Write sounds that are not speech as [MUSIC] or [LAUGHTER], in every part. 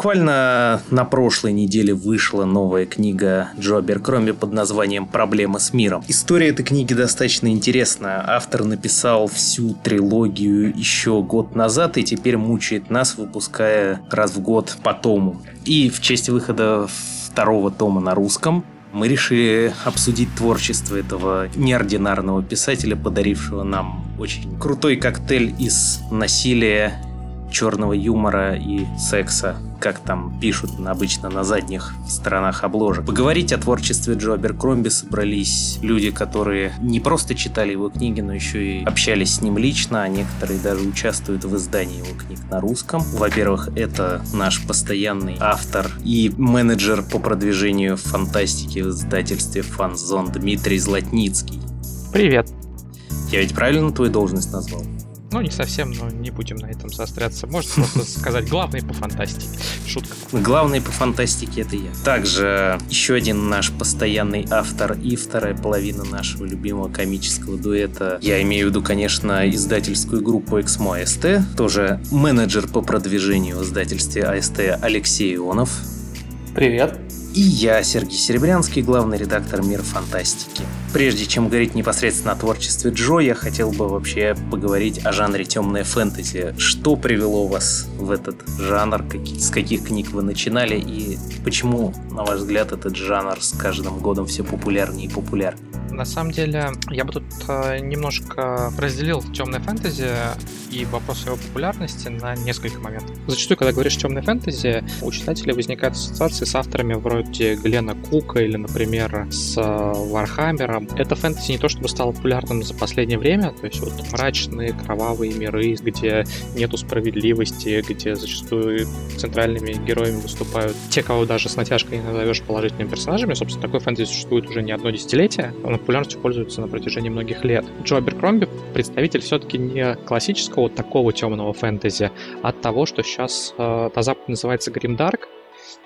Буквально на прошлой неделе вышла новая книга Джо Беркромби под названием «Проблемы с миром». История этой книги достаточно интересная. Автор написал всю трилогию еще год назад и теперь мучает нас, выпуская раз в год по тому. И в честь выхода второго тома на русском мы решили обсудить творчество этого неординарного писателя, подарившего нам очень крутой коктейль из насилия, черного юмора и секса, как там пишут обычно на задних сторонах обложек. Поговорить о творчестве Джо Аберкромби собрались люди, которые не просто читали его книги, но еще и общались с ним лично, а некоторые даже участвуют в издании его книг на русском. Во-первых, это наш постоянный автор и менеджер по продвижению фантастики в издательстве Фанзон Дмитрий Златницкий. Привет. Я ведь правильно твою должность назвал? Ну, не совсем, но не будем на этом заостряться. Можно просто сказать главный по фантастике. Шутка. Главный по фантастике это я. Также еще один наш постоянный автор и вторая половина нашего любимого комического дуэта. Я имею в виду, конечно, издательскую группу Эксмо АСТ. Тоже менеджер по продвижению в издательстве АСТ Алексей Ионов. Привет. И я, Сергей Серебрянский, главный редактор «Мир фантастики». Прежде чем говорить непосредственно о творчестве Джо, я хотел бы вообще поговорить о жанре темная фэнтези. Что привело вас в этот жанр, с каких книг вы начинали и почему, на ваш взгляд, этот жанр с каждым годом все популярнее и популярнее? На самом деле, я бы тут э, немножко разделил темное фэнтези и вопрос его популярности на несколько моментов. Зачастую, когда говоришь темное фэнтези, у читателей возникают ассоциации с авторами вроде Глена Кука или, например, с Вархаммером. Это фэнтези не то чтобы стало популярным за последнее время, то есть вот мрачные, кровавые миры, где нету справедливости, где зачастую центральными героями выступают те, кого даже с натяжкой не назовешь положительными персонажами. Собственно, такой фэнтези существует уже не одно десятилетие. Он популярностью пользуется на протяжении многих лет. Джо Аберкромби представитель все-таки не классического вот такого темного фэнтези, а того, что сейчас э, на Западе называется гримдарк,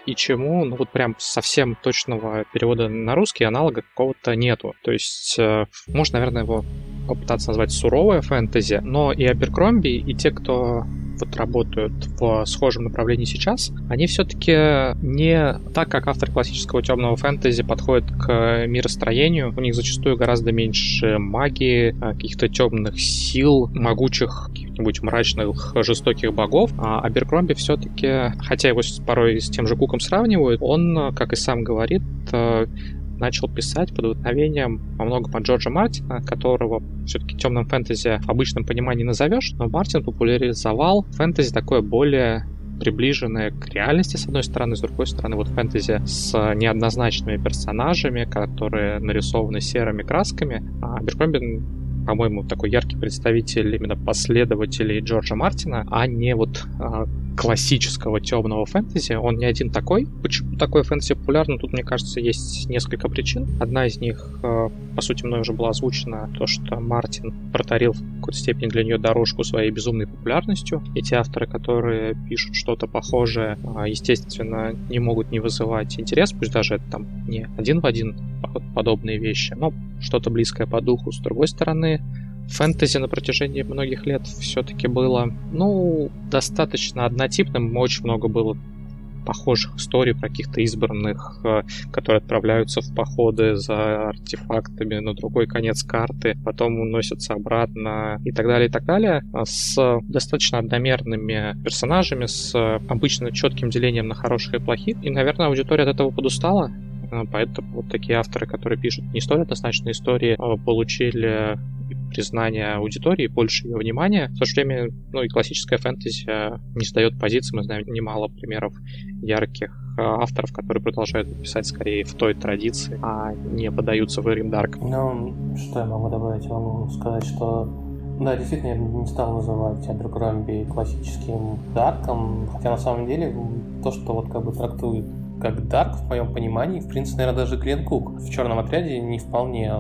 и чему, ну вот прям совсем точного перевода на русский аналога какого-то нету. То есть, э, можно, наверное, его попытаться назвать суровое фэнтези, но и Аберкромби, и те, кто вот работают в схожем направлении сейчас, они все-таки не так, как автор классического темного фэнтези подходит к миростроению. У них зачастую гораздо меньше магии, а, каких-то темных сил, могучих каких-нибудь мрачных, жестоких богов. А Аберкромби все-таки, хотя его порой с тем же Куком сравнивают, он, как и сам говорит, э, начал писать под вдохновением во многом от Джорджа Мартина, которого все-таки темным фэнтези в обычном понимании назовешь, но Мартин популяризовал фэнтези такое более приближенное к реальности, с одной стороны, с другой стороны, вот фэнтези с неоднозначными персонажами, которые нарисованы серыми красками. А Беркомби по-моему, такой яркий представитель именно последователей Джорджа Мартина, а не вот а, классического темного фэнтези. Он не один такой. Почему такое фэнтези популярно? Тут, мне кажется, есть несколько причин. Одна из них, а, по сути, мной уже была озвучена, то, что Мартин протарил в какой-то степени для нее дорожку своей безумной популярностью. Эти авторы, которые пишут что-то похожее, а, естественно, не могут не вызывать интерес, пусть даже это там не один в один подобные вещи, но что-то близкое по духу. С другой стороны, фэнтези на протяжении многих лет все-таки было, ну, достаточно однотипным. Очень много было похожих историй про каких-то избранных, э, которые отправляются в походы за артефактами на другой конец карты, потом уносятся обратно и так далее, и так далее, а с достаточно одномерными персонажами, с обычно четким делением на хороших и плохих. И, наверное, аудитория от этого подустала, Э, поэтому вот такие авторы, которые пишут не столь однозначные истории, э, получили признание аудитории, больше ее внимания. В то же время, ну и классическая фэнтези э, не сдает позиции. Мы знаем немало примеров ярких авторов, которые продолжают писать скорее в той традиции, а не подаются в Ирим Дарк. Ну, что я могу добавить? могу сказать, что да, действительно, я не стал называть Аберкромби классическим дарком, хотя на самом деле то, что вот как бы трактует как Дарк, в моем понимании, в принципе, наверное, даже Глен Кук в черном отряде не вполне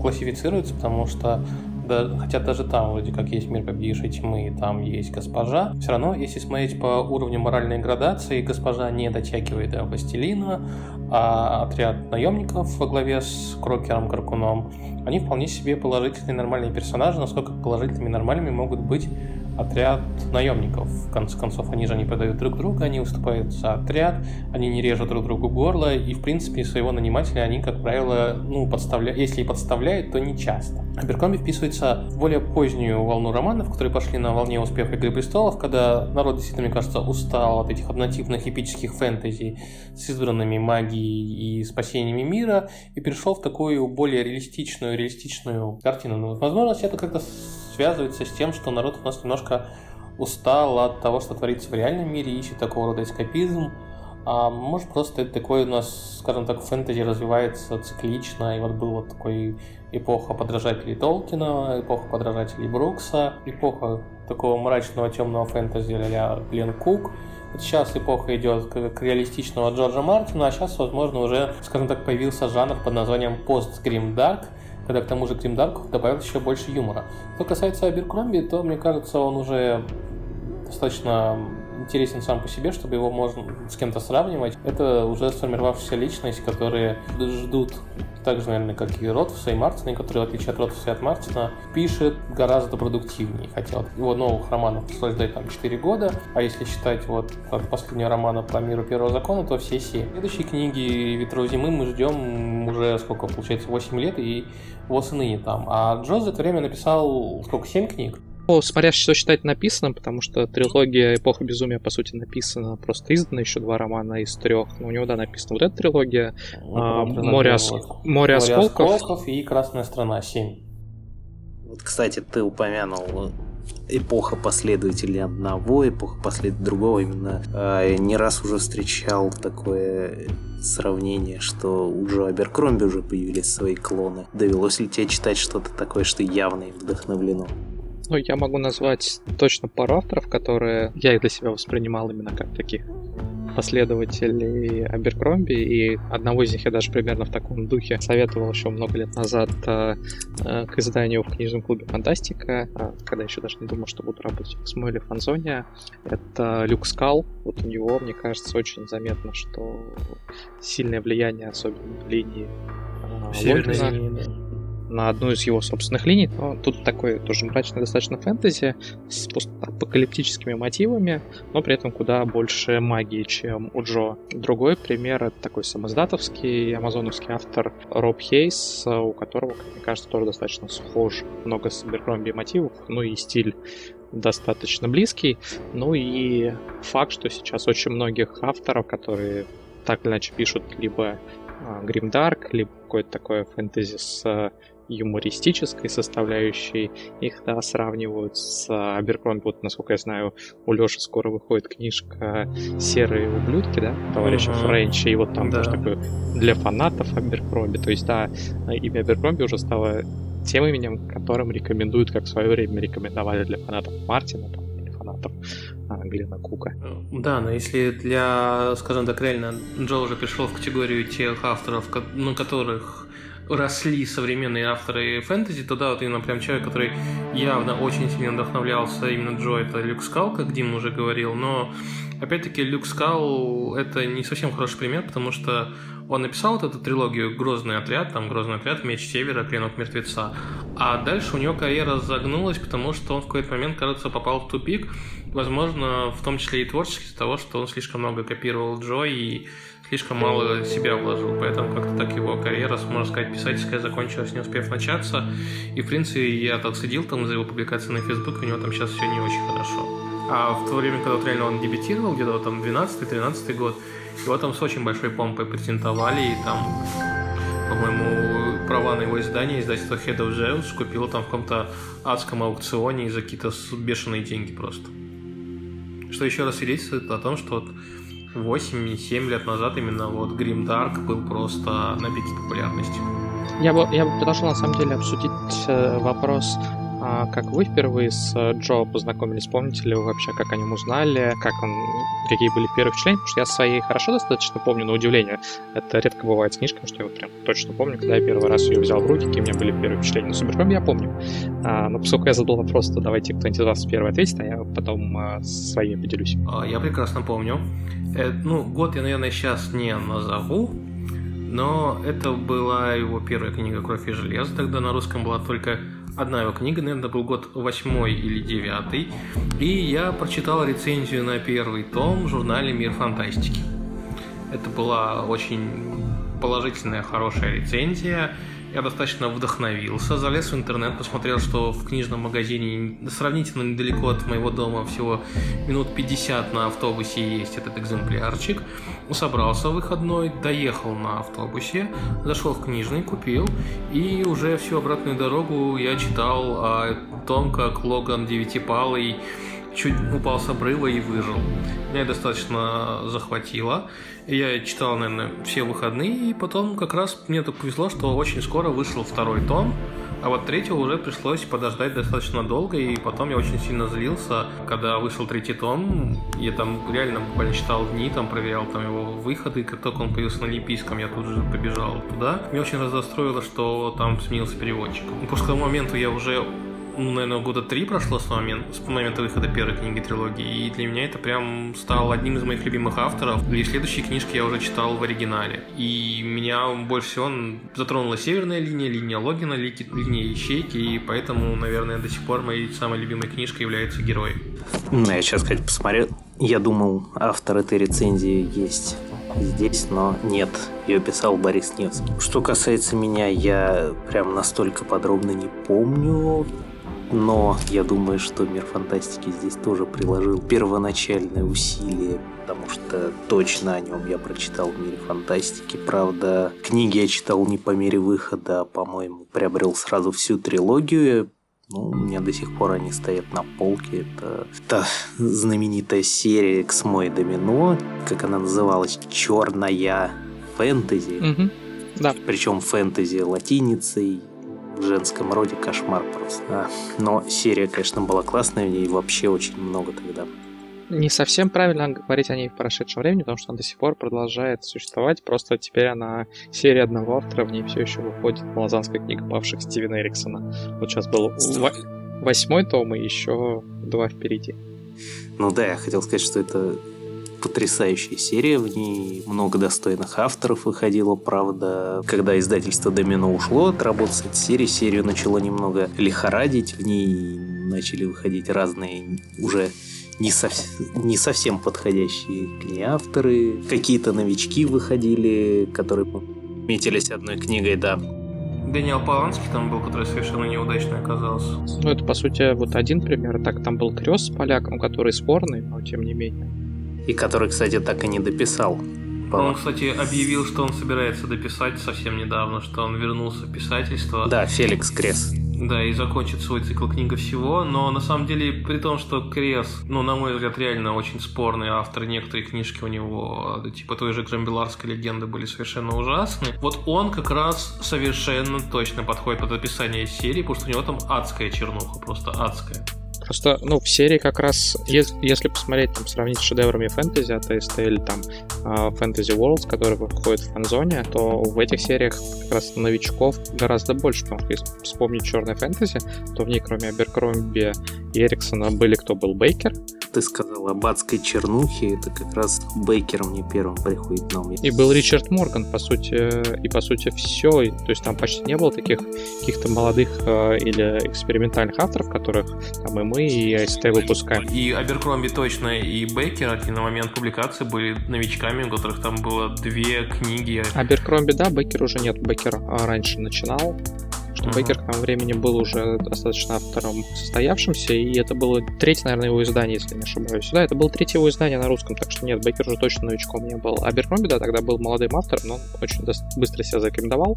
классифицируется, потому что да, хотя даже там вроде как есть мир победившей тьмы, там есть госпожа, все равно, если смотреть по уровню моральной градации, госпожа не дотягивает до властелина, а отряд наемников во главе с Крокером Каркуном, они вполне себе положительные нормальные персонажи, насколько положительными и нормальными могут быть отряд наемников. В конце концов, они же не продают друг друга, они выступают за отряд, они не режут друг другу горло, и, в принципе, своего нанимателя они, как правило, ну, подставляют, если и подставляют, то не часто. Аберкромби вписывается в более позднюю волну романов, которые пошли на волне успеха «Игры престолов», когда народ действительно, мне кажется, устал от этих однотипных эпических фэнтези с избранными магией и спасениями мира, и перешел в такую более реалистичную, реалистичную картину. Ну, возможно, это как-то связывается с тем, что народ у нас немножко устал от того, что творится в реальном мире, ищет такого рода эскапизм. А может просто это такой у нас, скажем так, фэнтези развивается циклично, и вот был вот такой эпоха подражателей Толкина, эпоха подражателей Брукса, эпоха такого мрачного темного фэнтези а-ля Глен Кук. Вот сейчас эпоха идет к реалистичного Джорджа Мартина, а сейчас, возможно, уже, скажем так, появился жанр под названием пост-грим-дарк, когда к тому же Гримдарку добавил еще больше юмора. Что касается Аберкромби, то, мне кажется, он уже достаточно интересен сам по себе, чтобы его можно с кем-то сравнивать. Это уже сформировавшаяся личность, которые ждут так же, наверное, как и Ротфуса и Мартина, который, в отличие от Ротфуса и от Мартина, пишет гораздо продуктивнее. Хотя его новых романов пришлось ждать там 4 года, а если считать вот от последнего романа по миру первого закона, то все 7. Следующие книги «Ветров зимы» мы ждем уже, сколько получается, 8 лет, и вот и ныне там. А Джо за это время написал, сколько, 7 книг? Ну, смотря что считать написанным, потому что трилогия «Эпоха безумия», по сути, написана, просто издана еще два романа из трех. Но у него, да, написана вот эта трилогия, ну, а, «Море, ос... вот. «Море осколков». осколков и «Красная страна» 7. Вот, кстати, ты упомянул эпоха последователей одного, эпоха последователей другого. Именно э, не раз уже встречал такое сравнение, что у Джо Аберкромби уже появились свои клоны. Довелось ли тебе читать что-то такое, что явно им вдохновлено? Ну, я могу назвать точно пару авторов, которые я их для себя воспринимал именно как таких последователей Аберкромби, и одного из них я даже примерно в таком духе советовал еще много лет назад э, э, к изданию в книжном клубе Фантастика, э, когда еще даже не думал, что буду работать в Эксмо или Фанзоне. Это Люк Скал. Вот у него, мне кажется, очень заметно, что сильное влияние, особенно в линии э, Логина, на одну из его собственных линий. Но тут такой тоже мрачный достаточно фэнтези с апокалиптическими мотивами, но при этом куда больше магии, чем у Джо. Другой пример — это такой самоздатовский амазоновский автор Роб Хейс, у которого, как мне кажется, тоже достаточно схож много с Беркромби мотивов, ну и стиль достаточно близкий. Ну и факт, что сейчас очень многих авторов, которые так или иначе пишут либо Гримдарк, либо какое-то такое фэнтези с юмористической составляющей. Их, да, сравнивают с Аберкромби. Вот, насколько я знаю, у Лёши скоро выходит книжка «Серые ублюдки», да, товарища uh-huh. Френча, и вот там да. тоже такое для фанатов Аберкромби. То есть, да, имя Аберкромби уже стало тем именем, которым рекомендуют, как в свое время рекомендовали для фанатов Мартина, там, или фанатов а, Глена Кука. Да, но если для, скажем так, реально Джо уже пришел в категорию тех авторов, на которых росли современные авторы фэнтези, то да, вот именно прям человек, который явно очень сильно вдохновлялся именно Джо, это Люк Скал, как Дим уже говорил, но опять-таки Люк Скал это не совсем хороший пример, потому что он написал вот эту трилогию «Грозный отряд», там «Грозный отряд», «Меч Севера», «Клинок мертвеца», а дальше у него карьера загнулась, потому что он в какой-то момент, кажется, попал в тупик, возможно, в том числе и творчески, из-за того, что он слишком много копировал Джо и слишком мало себя вложил, поэтому как-то так его карьера, можно сказать, писательская закончилась, не успев начаться. И, в принципе, я так следил там за его публикацией на Facebook, у него там сейчас все не очень хорошо. А в то время, когда вот реально он дебютировал, где-то вот там 12-13 год, его там с очень большой помпой презентовали, и там, по-моему, права на его издание издательство Head of Zeus купило там в каком-то адском аукционе за какие-то бешеные деньги просто. Что еще раз свидетельствует о том, что вот 8-7 лет назад именно вот Grim Dark был просто на пике популярности. Я бы, я бы предложил на самом деле обсудить э, вопрос а как вы впервые с э, Джо познакомились? Помните ли вы вообще, как о нем узнали? Как он, какие были первые впечатления? Потому что я свои хорошо достаточно помню, на удивление. Это редко бывает с книжкой, что я вот прям точно помню, когда я первый раз ее взял в руки, какие у меня были первые впечатления. Но Суперком я помню. А, но поскольку я задал вопрос, то давайте кто-нибудь из вас первый ответит, а я потом а, своими поделюсь. А, я прекрасно помню. Э, ну, год я, наверное, сейчас не назову, но это была его первая книга «Кровь и железо». Тогда на русском была только одна его книга, наверное, был год восьмой или девятый, и я прочитал рецензию на первый том в журнале «Мир фантастики». Это была очень положительная, хорошая рецензия, я достаточно вдохновился, залез в интернет, посмотрел, что в книжном магазине сравнительно недалеко от моего дома, всего минут 50 на автобусе есть этот экземплярчик. Собрался выходной, доехал на автобусе, зашел в книжный, купил, и уже всю обратную дорогу я читал о том, как Логан Девятипалый чуть упал с обрыва и выжил. Меня достаточно захватило. Я читал, наверное, все выходные, и потом как раз мне так повезло, что очень скоро вышел второй том, а вот третьего уже пришлось подождать достаточно долго, и потом я очень сильно злился, когда вышел третий том. Я там реально буквально читал дни, там проверял там его выходы, как только он появился на Олимпийском, я тут же побежал туда. Меня очень расстроило, что там сменился переводчик. После того момента я уже ну, наверное, года три прошло с момента, с момента выхода первой книги трилогии, и для меня это прям стал одним из моих любимых авторов. И следующие книжки я уже читал в оригинале. И меня больше всего затронула северная линия, линия Логина, ли, линия Ищейки, и поэтому, наверное, до сих пор моей самой любимой книжкой является Герой. Ну, я сейчас, кстати, посмотрел. Я думал, автор этой рецензии есть здесь, но нет. Ее писал Борис Невский. Что касается меня, я прям настолько подробно не помню но я думаю, что мир фантастики здесь тоже приложил первоначальное усилие, потому что точно о нем я прочитал в мире фантастики. Правда, книги я читал не по мере выхода, а, по-моему, приобрел сразу всю трилогию. Ну, у меня до сих пор они стоят на полке. Это та знаменитая серия «Эксмо и Домино», как она называлась, «Черная фэнтези». Угу. Да. Причем фэнтези латиницей, в женском роде кошмар просто. А, но серия, конечно, была классная, в ней вообще очень много тогда. Не совсем правильно говорить о ней в прошедшем времени, потому что она до сих пор продолжает существовать, просто теперь она серия одного автора, в ней все еще выходит Малазанская книга павших Стивена Эриксона. Вот сейчас был восьмой том и еще два впереди. Ну да, я хотел сказать, что это потрясающая серия, в ней много достойных авторов выходило, правда, когда издательство Домино ушло от работы с этой серией, серию начало немного лихорадить, в ней начали выходить разные уже не, сов... не совсем подходящие к ней авторы, какие-то новички выходили, которые метились одной книгой, да. Дэниел Поланский там был, который совершенно неудачно оказался. Ну, это, по сути, вот один пример. Так, там был Крёс с поляком, который спорный, но тем не менее и который, кстати, так и не дописал. Он, кстати, объявил, что он собирается дописать совсем недавно, что он вернулся в писательство. Да, Феликс Крес. Да, и закончит свой цикл книга всего, но на самом деле, при том, что Крес, ну, на мой взгляд, реально очень спорный автор, некоторые книжки у него, типа той же Грамбеларской легенды, были совершенно ужасны. Вот он как раз совершенно точно подходит под описание серии, потому что у него там адская чернуха, просто адская. Просто, ну, в серии как раз, если посмотреть, там, сравнить с шедеврами фэнтези от АСТ или там а, Fantasy Worlds, которые выходят в фанзоне, то в этих сериях как раз новичков гораздо больше, потому что если вспомнить черное фэнтези, то в ней кроме Аберкромби и Эриксона были кто был Бейкер, ты сказал об адской чернухе, это как раз Бейкер мне первым приходит на ум. И был Ричард Морган, по сути, и по сути все. То есть там почти не было таких каких-то молодых э, или экспериментальных авторов, которых там и мы, и АСТ выпускаем. И Аберкромби точно, и Бейкер, они на момент публикации были новичками, у которых там было две книги. Аберкромби, да, Бейкер уже нет. Бейкер а, раньше начинал что uh-huh. Бейкер к тому времени был уже достаточно автором состоявшимся, и это было третье, наверное, его издание, если не ошибаюсь. Да, это было третье его издание на русском, так что нет, Бейкер уже точно новичком не был. А Беркромби, да, тогда был молодым автором, но он очень быстро себя зарекомендовал.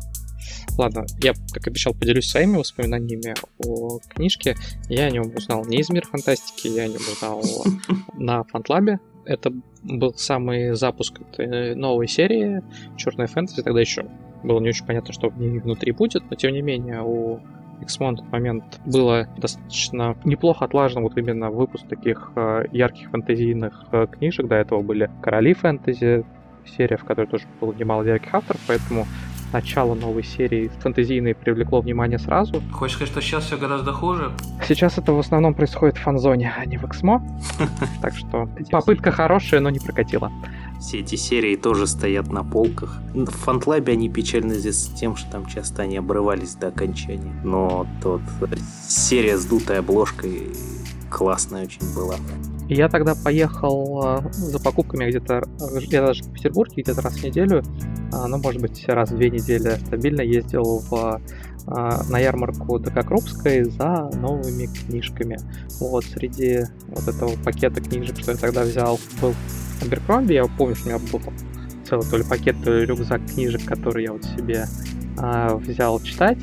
Ладно, я, как обещал, поделюсь своими воспоминаниями о книжке. Я о нем узнал не из мира фантастики, я о нем узнал [LAUGHS] на Фантлабе. Это был самый запуск новой серии Черная фэнтези, тогда еще было не очень понятно, что в ней внутри будет, но тем не менее у Xmon в момент было достаточно неплохо отлажено вот именно выпуск таких э, ярких фэнтезийных э, книжек. До этого были Короли фэнтези, серия, в которой тоже было немало ярких авторов, поэтому начало новой серии фэнтезийной привлекло внимание сразу. Хочешь сказать, что сейчас все гораздо хуже? Сейчас это в основном происходит в фанзоне, а не в Эксмо. [LAUGHS] Так что попытка хорошая, но не прокатила. Все эти серии тоже стоят на полках. В Фантлабе они печально известны тем, что там часто они обрывались до окончания. Но тот серия с дутой обложкой классная очень была. Я тогда поехал э, за покупками где-то, я даже в Петербурге где-то раз в неделю, а, ну, может быть, раз в две недели стабильно ездил в а, на ярмарку ДК Крупской за новыми книжками. Вот, среди вот этого пакета книжек, что я тогда взял, был Аберкромби. Я помню, что у меня был целый то ли пакет, то ли рюкзак книжек, который я вот себе а, взял читать.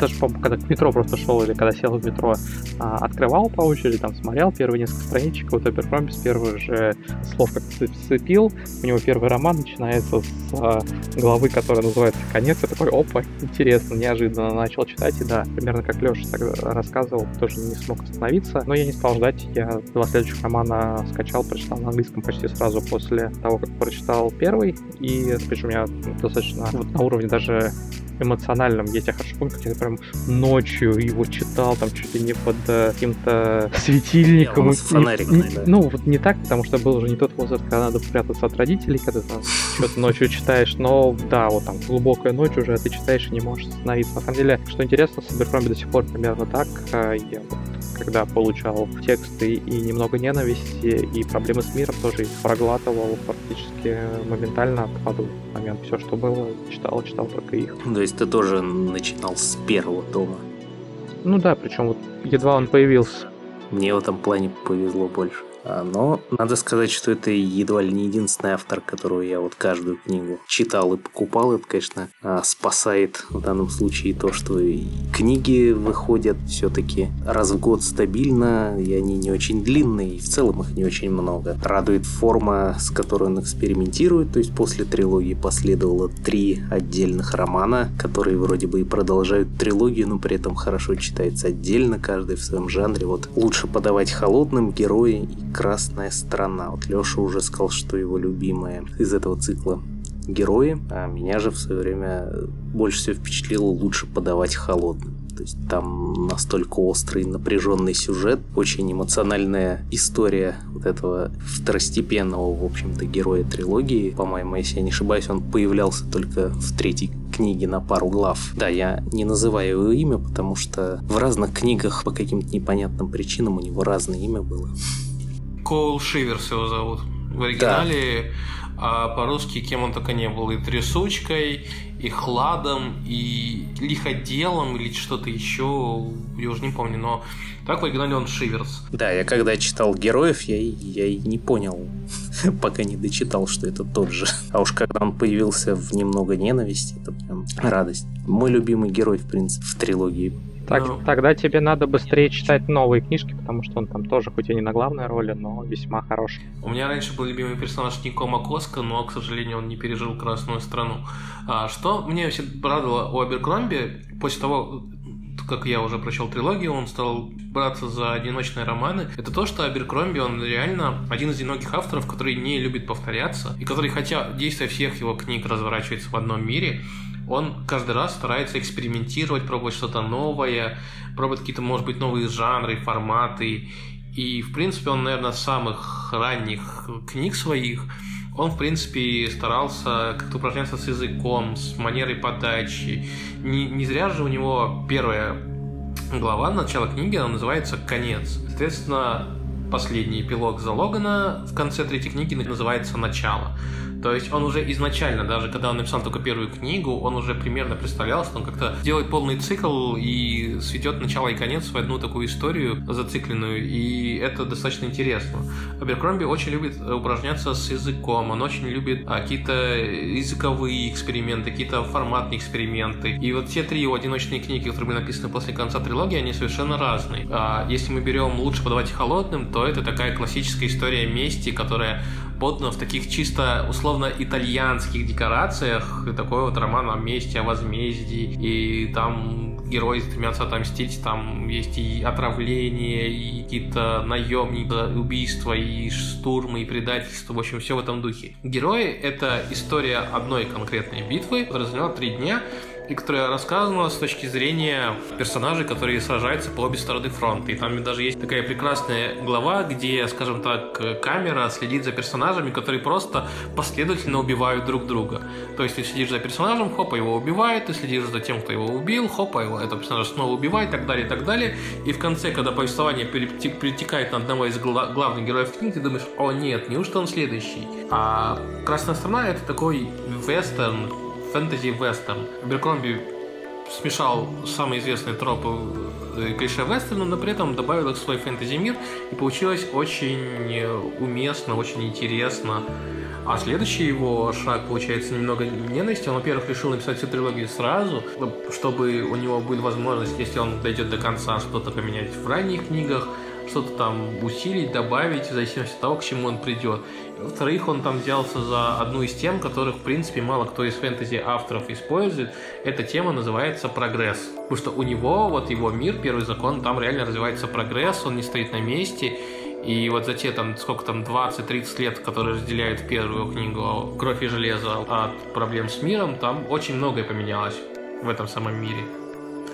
Даже, когда к метро просто шел или когда сел в метро, а, открывал по очереди, там смотрел первые несколько страничек, вот Аберкромби с первых же слов как сцепил. У него первый роман начинается с а, главы, которая называется «Конец». Я такой, опа, интересно, неожиданно начал читать. И да, примерно как Леша тогда рассказывал, тоже не смог остановиться. Но я не стал ждать, я два следующих романа скачал, прочитал на английском почти сразу после того, как прочитал первый. И причем я достаточно вот, на уровне даже эмоциональном. Я тебя хорошо помню, как я прям ночью его читал, там чуть ли не под э, каким-то светильником. Фонарик, не, да. Ну, вот не так, потому что был уже не тот возраст, когда надо прятаться от родителей, когда ты там что-то ночью читаешь, но да, вот там глубокая ночь уже, а ты читаешь и не можешь остановиться. На самом деле, что интересно, с Аберкромби до сих пор примерно так. Э, я вот когда получал тексты и немного ненависти, и проблемы с миром тоже их проглатывал практически моментально откладывал момент. Все, что было, читал, читал только их. То есть ты тоже начинал с первого тома? Ну да, причем вот едва он появился. Мне в этом плане повезло больше. А, но надо сказать, что это едва ли не единственный автор, которого я вот каждую книгу читал и покупал. Это, конечно, а, спасает в данном случае то, что книги выходят все-таки раз в год стабильно, и они не очень длинные, и в целом их не очень много. Радует форма, с которой он экспериментирует, то есть после трилогии последовало три отдельных романа, которые вроде бы и продолжают трилогию, но при этом хорошо читается отдельно, каждый в своем жанре. Вот лучше подавать холодным герои и красная страна. Вот Леша уже сказал, что его любимые из этого цикла герои, а меня же в свое время больше всего впечатлило лучше подавать холодным. То есть там настолько острый, напряженный сюжет, очень эмоциональная история вот этого второстепенного, в общем-то, героя трилогии. По-моему, если я не ошибаюсь, он появлялся только в третьей книге на пару глав. Да, я не называю его имя, потому что в разных книгах по каким-то непонятным причинам у него разное имя было. Коул Шиверс его зовут. В оригинале, да. а по-русски кем он только не был. И трясучкой, и хладом, и лиходелом, или что-то еще. Я уже не помню, но так в оригинале он Шиверс. Да, я когда читал героев, я, я и не понял, [LAUGHS] пока не дочитал, что это тот же. А уж когда он появился в «Немного ненависти», это прям радость. Мой любимый герой, в принципе, в трилогии так, ну, тогда тебе надо быстрее читать новые книжки, потому что он там тоже, хоть и не на главной роли, но весьма хороший. У меня раньше был любимый персонаж Нико Макоска, но, к сожалению, он не пережил Красную страну. А, что мне все радовало у Аберкромби, после того, как я уже прочел трилогию, он стал браться за одиночные романы, это то, что Аберкромби, он реально один из немногих авторов, который не любит повторяться, и который, хотя действие всех его книг разворачивается в одном мире, он каждый раз старается экспериментировать, пробовать что-то новое, пробовать какие-то, может быть, новые жанры, форматы. И, в принципе, он, наверное, с самых ранних книг своих, он, в принципе, старался как-то упражняться с языком, с манерой подачи. Не, не зря же у него первая глава, начало книги, она называется «Конец». Соответственно, последний эпилог за Логана в конце третьей книги называется «Начало». То есть он уже изначально, даже когда он написал только первую книгу, он уже примерно представлял, что он как-то делает полный цикл и сведет начало и конец в одну такую историю зацикленную, и это достаточно интересно. Аберкромби очень любит упражняться с языком, он очень любит а, какие-то языковые эксперименты, какие-то форматные эксперименты. И вот те три его одиночные книги, которые были написаны после конца трилогии, они совершенно разные. А если мы берем «Лучше подавать холодным», то это такая классическая история мести, которая подано в таких чисто условно итальянских декорациях. Такой вот роман о мести, о возмездии. И там герои стремятся отомстить, там есть и отравление, и какие-то наемники, убийства, и штурмы, и предательства, в общем, все в этом духе. Герои — это история одной конкретной битвы, которая заняла три дня, и которая рассказана с точки зрения персонажей, которые сражаются по обе стороны фронта. И там даже есть такая прекрасная глава, где, скажем так, камера следит за персонажами, которые просто последовательно убивают друг друга. То есть ты следишь за персонажем, хопа, его убивает, ты следишь за тем, кто его убил, хопа, его этого персонажа снова убивает, и так далее, и так далее. И в конце, когда повествование перетекает на одного из главных героев книги, ты думаешь, о нет, неужто он следующий? А «Красная страна» — это такой вестерн, фэнтези-вестерн. Беркромби смешал самые известные тропы э, клише вестерна, но при этом добавил их в свой фэнтези-мир, и получилось очень э, уместно, очень интересно. А следующий его шаг, получается, немного ненависти. Он, во-первых, решил написать всю трилогию сразу, чтобы у него была возможность, если он дойдет до конца, что-то поменять в ранних книгах, что-то там усилить, добавить, в зависимости от того, к чему он придет. Во-вторых, он там взялся за одну из тем, которых, в принципе, мало кто из фэнтези авторов использует. Эта тема называется прогресс. Потому что у него, вот его мир, первый закон, там реально развивается прогресс, он не стоит на месте. И вот за те там, сколько там, 20-30 лет, которые разделяют первую книгу «Кровь и железо» от проблем с миром, там очень многое поменялось в этом самом мире.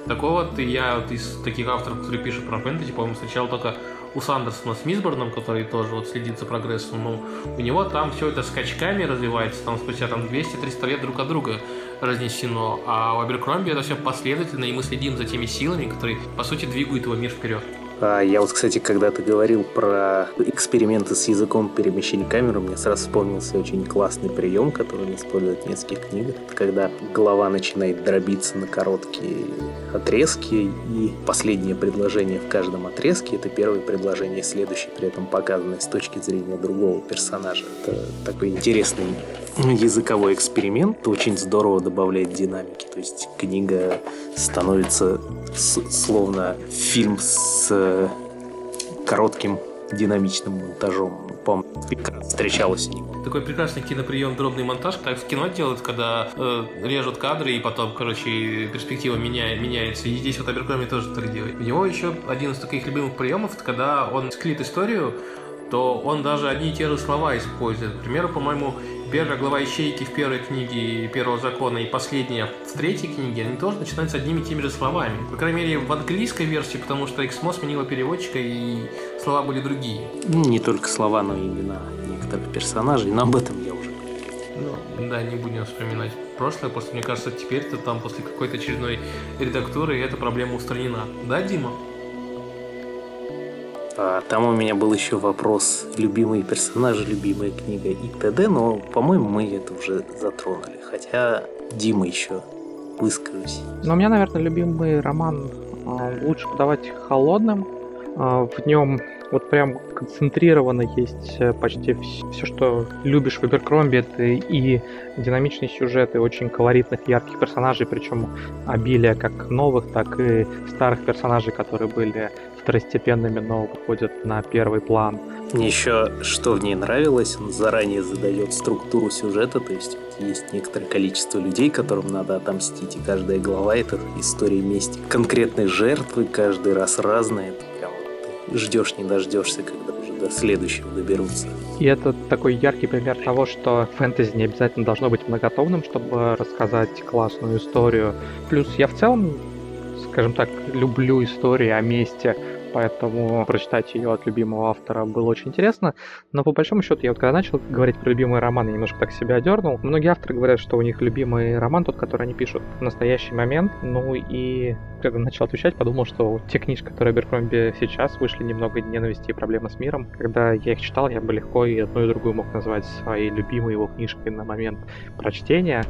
Такого вот я вот из таких авторов, которые пишут про фэнтези, по-моему, встречал только у Сандерсона с Мисборном, который тоже вот следит за прогрессом, но у него там все это скачками развивается, там спустя там 200-300 лет друг от друга разнесено, а у Аберкромби это все последовательно, и мы следим за теми силами, которые, по сути, двигают его мир вперед. А я вот, кстати, когда ты говорил про эксперименты с языком перемещения камеры, мне сразу вспомнился очень классный прием, который он использует в нескольких книгах. Это когда голова начинает дробиться на короткие отрезки, и последнее предложение в каждом отрезке — это первое предложение, следующее при этом показанное с точки зрения другого персонажа. Это такой интересный языковой эксперимент, очень здорово добавляет динамики. То есть книга становится словно фильм с э, коротким динамичным монтажом. По-моему, встречалось у него. Такой прекрасный киноприем дробный монтаж, так в кино делают, когда э, режут кадры и потом, короче, перспектива меня, меняется. И здесь вот Аберкроми тоже так делает. У него еще один из таких любимых приемов, это когда он склит историю, то он даже одни и те же слова использует. К примеру, по-моему, первая глава ищейки в первой книге первого закона и последняя в третьей книге, они тоже начинаются одними и теми же словами. По крайней мере, в английской версии, потому что XMO сменила переводчика и слова были другие. Ну, не только слова, но и имена некоторых персонажей, но об этом я уже ну, да, не будем вспоминать прошлое, просто мне кажется, теперь-то там после какой-то очередной редактуры эта проблема устранена. Да, Дима? А, там у меня был еще вопрос любимые персонажи, любимая книга и т.д., но, по-моему, мы это уже затронули. Хотя Дима еще выскажусь. Но у меня, наверное, любимый роман э, лучше подавать холодным. Э, в нем вот прям концентрированно есть э, почти все, что любишь в Эберкромби. Это и динамичный сюжет, и очень колоритных, ярких персонажей, причем обилие как новых, так и старых персонажей, которые были второстепенными, но выходят на первый план. Мне еще что в ней нравилось, он заранее задает структуру сюжета, то есть есть некоторое количество людей, которым надо отомстить, и каждая глава это история мести. Конкретной жертвы каждый раз разная, это прям ждешь не дождешься, когда уже до следующего доберутся. И это такой яркий пример того, что фэнтези не обязательно должно быть многотомным, чтобы рассказать классную историю. Плюс я в целом скажем так, люблю истории о месте, поэтому прочитать ее от любимого автора было очень интересно. Но по большому счету, я вот когда начал говорить про любимый роман, я немножко так себя одернул. Многие авторы говорят, что у них любимый роман тот, который они пишут в настоящий момент. Ну и когда начал отвечать, подумал, что те книжки, которые Беркромби сейчас вышли, немного ненависти и проблемы с миром. Когда я их читал, я бы легко и одну и другую мог назвать своей любимой его книжкой на момент прочтения.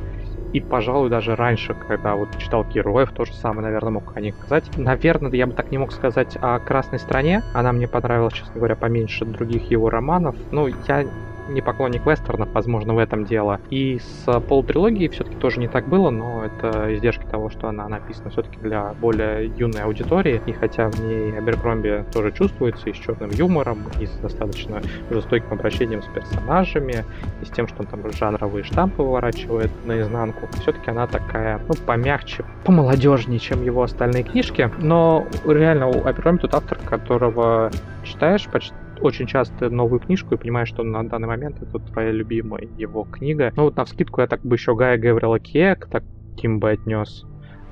И, пожалуй, даже раньше, когда вот читал героев, то же самое, наверное, мог о них сказать. Наверное, я бы так не мог сказать о «Красной стране». Она мне понравилась, честно говоря, поменьше других его романов. Ну, я не поклонник вестернов, возможно, в этом дело. И с полутрилогией все-таки тоже не так было, но это издержки того, что она написана все-таки для более юной аудитории. И хотя в ней Аберкромби тоже чувствуется и с черным юмором, и с достаточно жестоким обращением с персонажами, и с тем, что он там жанровые штампы выворачивает наизнанку, все-таки она такая, ну, помягче, помолодежнее, чем его остальные книжки. Но реально у Аберкромби тут автор, которого читаешь почти очень часто новую книжку и понимаешь, что на данный момент это твоя любимая его книга. Ну вот на вскидку я так бы еще Гая Гаврила Кек таким бы отнес.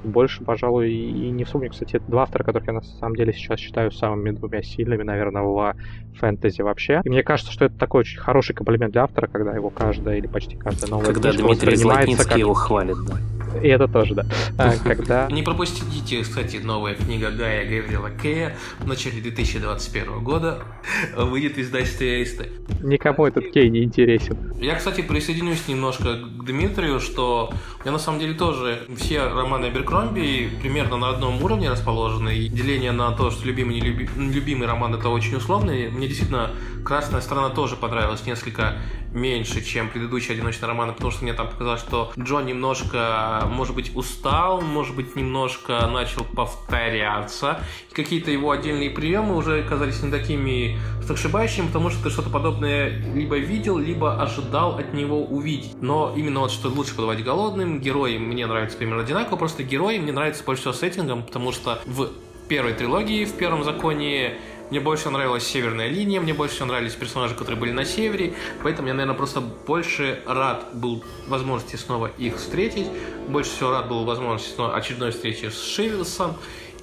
Больше, пожалуй, и не вспомню. Кстати, это два автора, которых я на самом деле сейчас считаю самыми двумя сильными, наверное, в фэнтези вообще. И мне кажется, что это такой очень хороший комплимент для автора, когда его каждая или почти каждая новая Когда Дмитрий Златницкий как... его хвалит, да. И это тоже, да. А, [LAUGHS] Когда... Не пропустите, кстати, новая книга Гая Гаврила Кея в начале 2021 года выйдет в издательстве Эйсты. Никому этот Кей не интересен. Я, кстати, присоединюсь немножко к Дмитрию, что я на самом деле тоже все романы Аберкромби примерно на одном уровне расположены. И деление на то, что любимый и нелюби- нелюбимый роман это очень условный. Мне действительно «Красная сторона» тоже понравилась несколько меньше, чем предыдущие одиночные романы, потому что мне там показалось, что Джон немножко, может быть, устал, может быть, немножко начал повторяться. Какие-то его отдельные приемы уже казались не такими сногсшибающими, потому что ты что-то подобное либо видел, либо ожидал от него увидеть. Но именно вот что лучше подавать голодным, герои мне нравятся примерно одинаково, просто герои мне нравятся больше всего сеттингом, потому что в первой трилогии, в первом законе мне больше нравилась северная линия, мне больше нравились персонажи, которые были на севере, поэтому я, наверное, просто больше рад был возможности снова их встретить, больше всего рад был возможности снова очередной встречи с Шивилсом,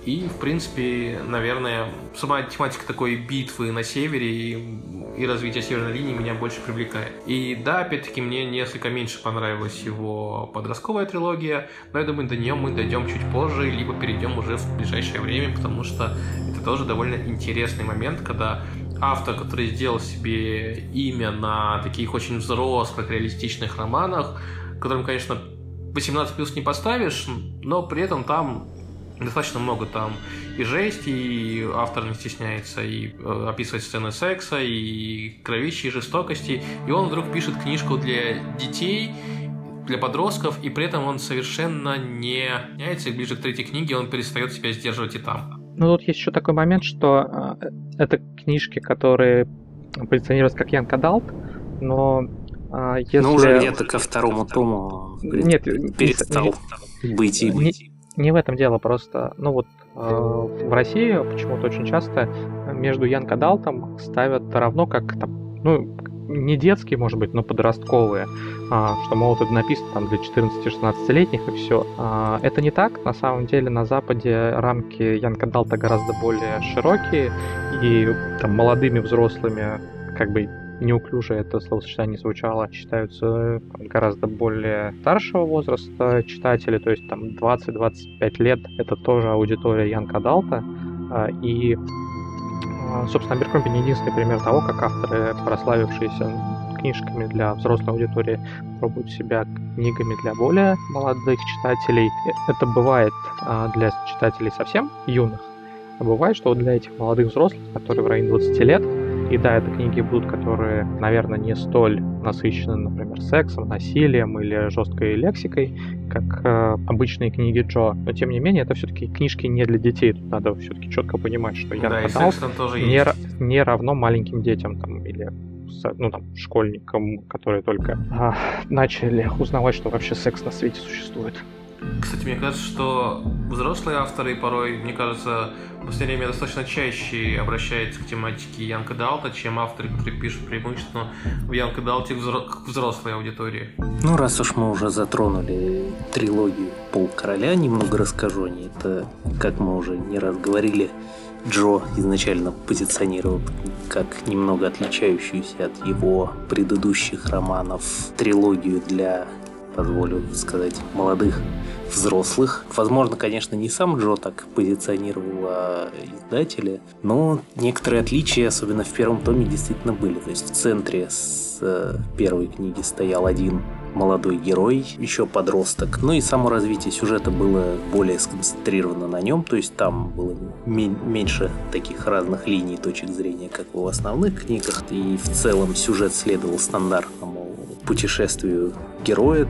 и, в принципе, наверное, сама тематика такой битвы на севере и, и развитие северной линии меня больше привлекает. И да, опять-таки, мне несколько меньше понравилась его подростковая трилогия, но я думаю, до нее мы дойдем чуть позже, либо перейдем уже в ближайшее время, потому что это тоже довольно интересный момент, когда автор, который сделал себе имя на таких очень взрослых, реалистичных романах, которым, конечно, 18 плюс не поставишь, но при этом там достаточно много там и жести, и автор не стесняется и э, описывать сцены секса, и кровищи, и жестокости. И он вдруг пишет книжку для детей, для подростков, и при этом он совершенно не меняется, и ближе к третьей книге он перестает себя сдерживать и там. Ну, тут есть еще такой момент, что э, это книжки, которые позиционируются как Young Adult, но э, если... Ну, уже где-то ко второму тому Нет, перестал быть им. Не, не в этом дело, просто, ну вот э, в России почему-то очень часто между Young Adult ом ставят равно как там, ну, не детские, может быть, но подростковые, а, что, мол, это написано там для 14-16-летних и все. А, это не так. На самом деле на Западе рамки Young Adult а гораздо более широкие, и там молодыми взрослыми как бы неуклюже это словосочетание звучало, считаются гораздо более старшего возраста читатели, то есть там 20-25 лет, это тоже аудитория Янг Адалта, и собственно, Аберкромби не единственный пример того, как авторы, прославившиеся книжками для взрослой аудитории, пробуют себя книгами для более молодых читателей. Это бывает для читателей совсем юных, а бывает, что для этих молодых взрослых, которые в районе 20 лет, и да, это книги будут, которые, наверное, не столь насыщены, например, сексом, насилием или жесткой лексикой, как э, обычные книги Джо. Но тем не менее, это все-таки книжки не для детей. Тут надо все-таки четко понимать, что я да, тоже не, не равно маленьким детям там, или ну, там, школьникам, которые только а, начали узнавать, что вообще секс на свете существует. Кстати, мне кажется, что взрослые авторы порой, мне кажется, в последнее время достаточно чаще обращаются к тематике Янка Далта, чем авторы, которые пишут преимущественно в Янка Далте к взрослой аудитории. Ну, раз уж мы уже затронули трилогию Пол Короля, немного расскажу о ней. Это, как мы уже не раз говорили, Джо изначально позиционировал как немного отличающуюся от его предыдущих романов трилогию для позволю сказать, молодых взрослых. Возможно, конечно, не сам Джо так позиционировал, а издатели, но некоторые отличия, особенно в первом томе, действительно были. То есть в центре с первой книги стоял один молодой герой, еще подросток. Ну и само развитие сюжета было более сконцентрировано на нем, то есть там было меньше таких разных линий точек зрения, как в основных книгах. И в целом сюжет следовал стандартному путешествию героя,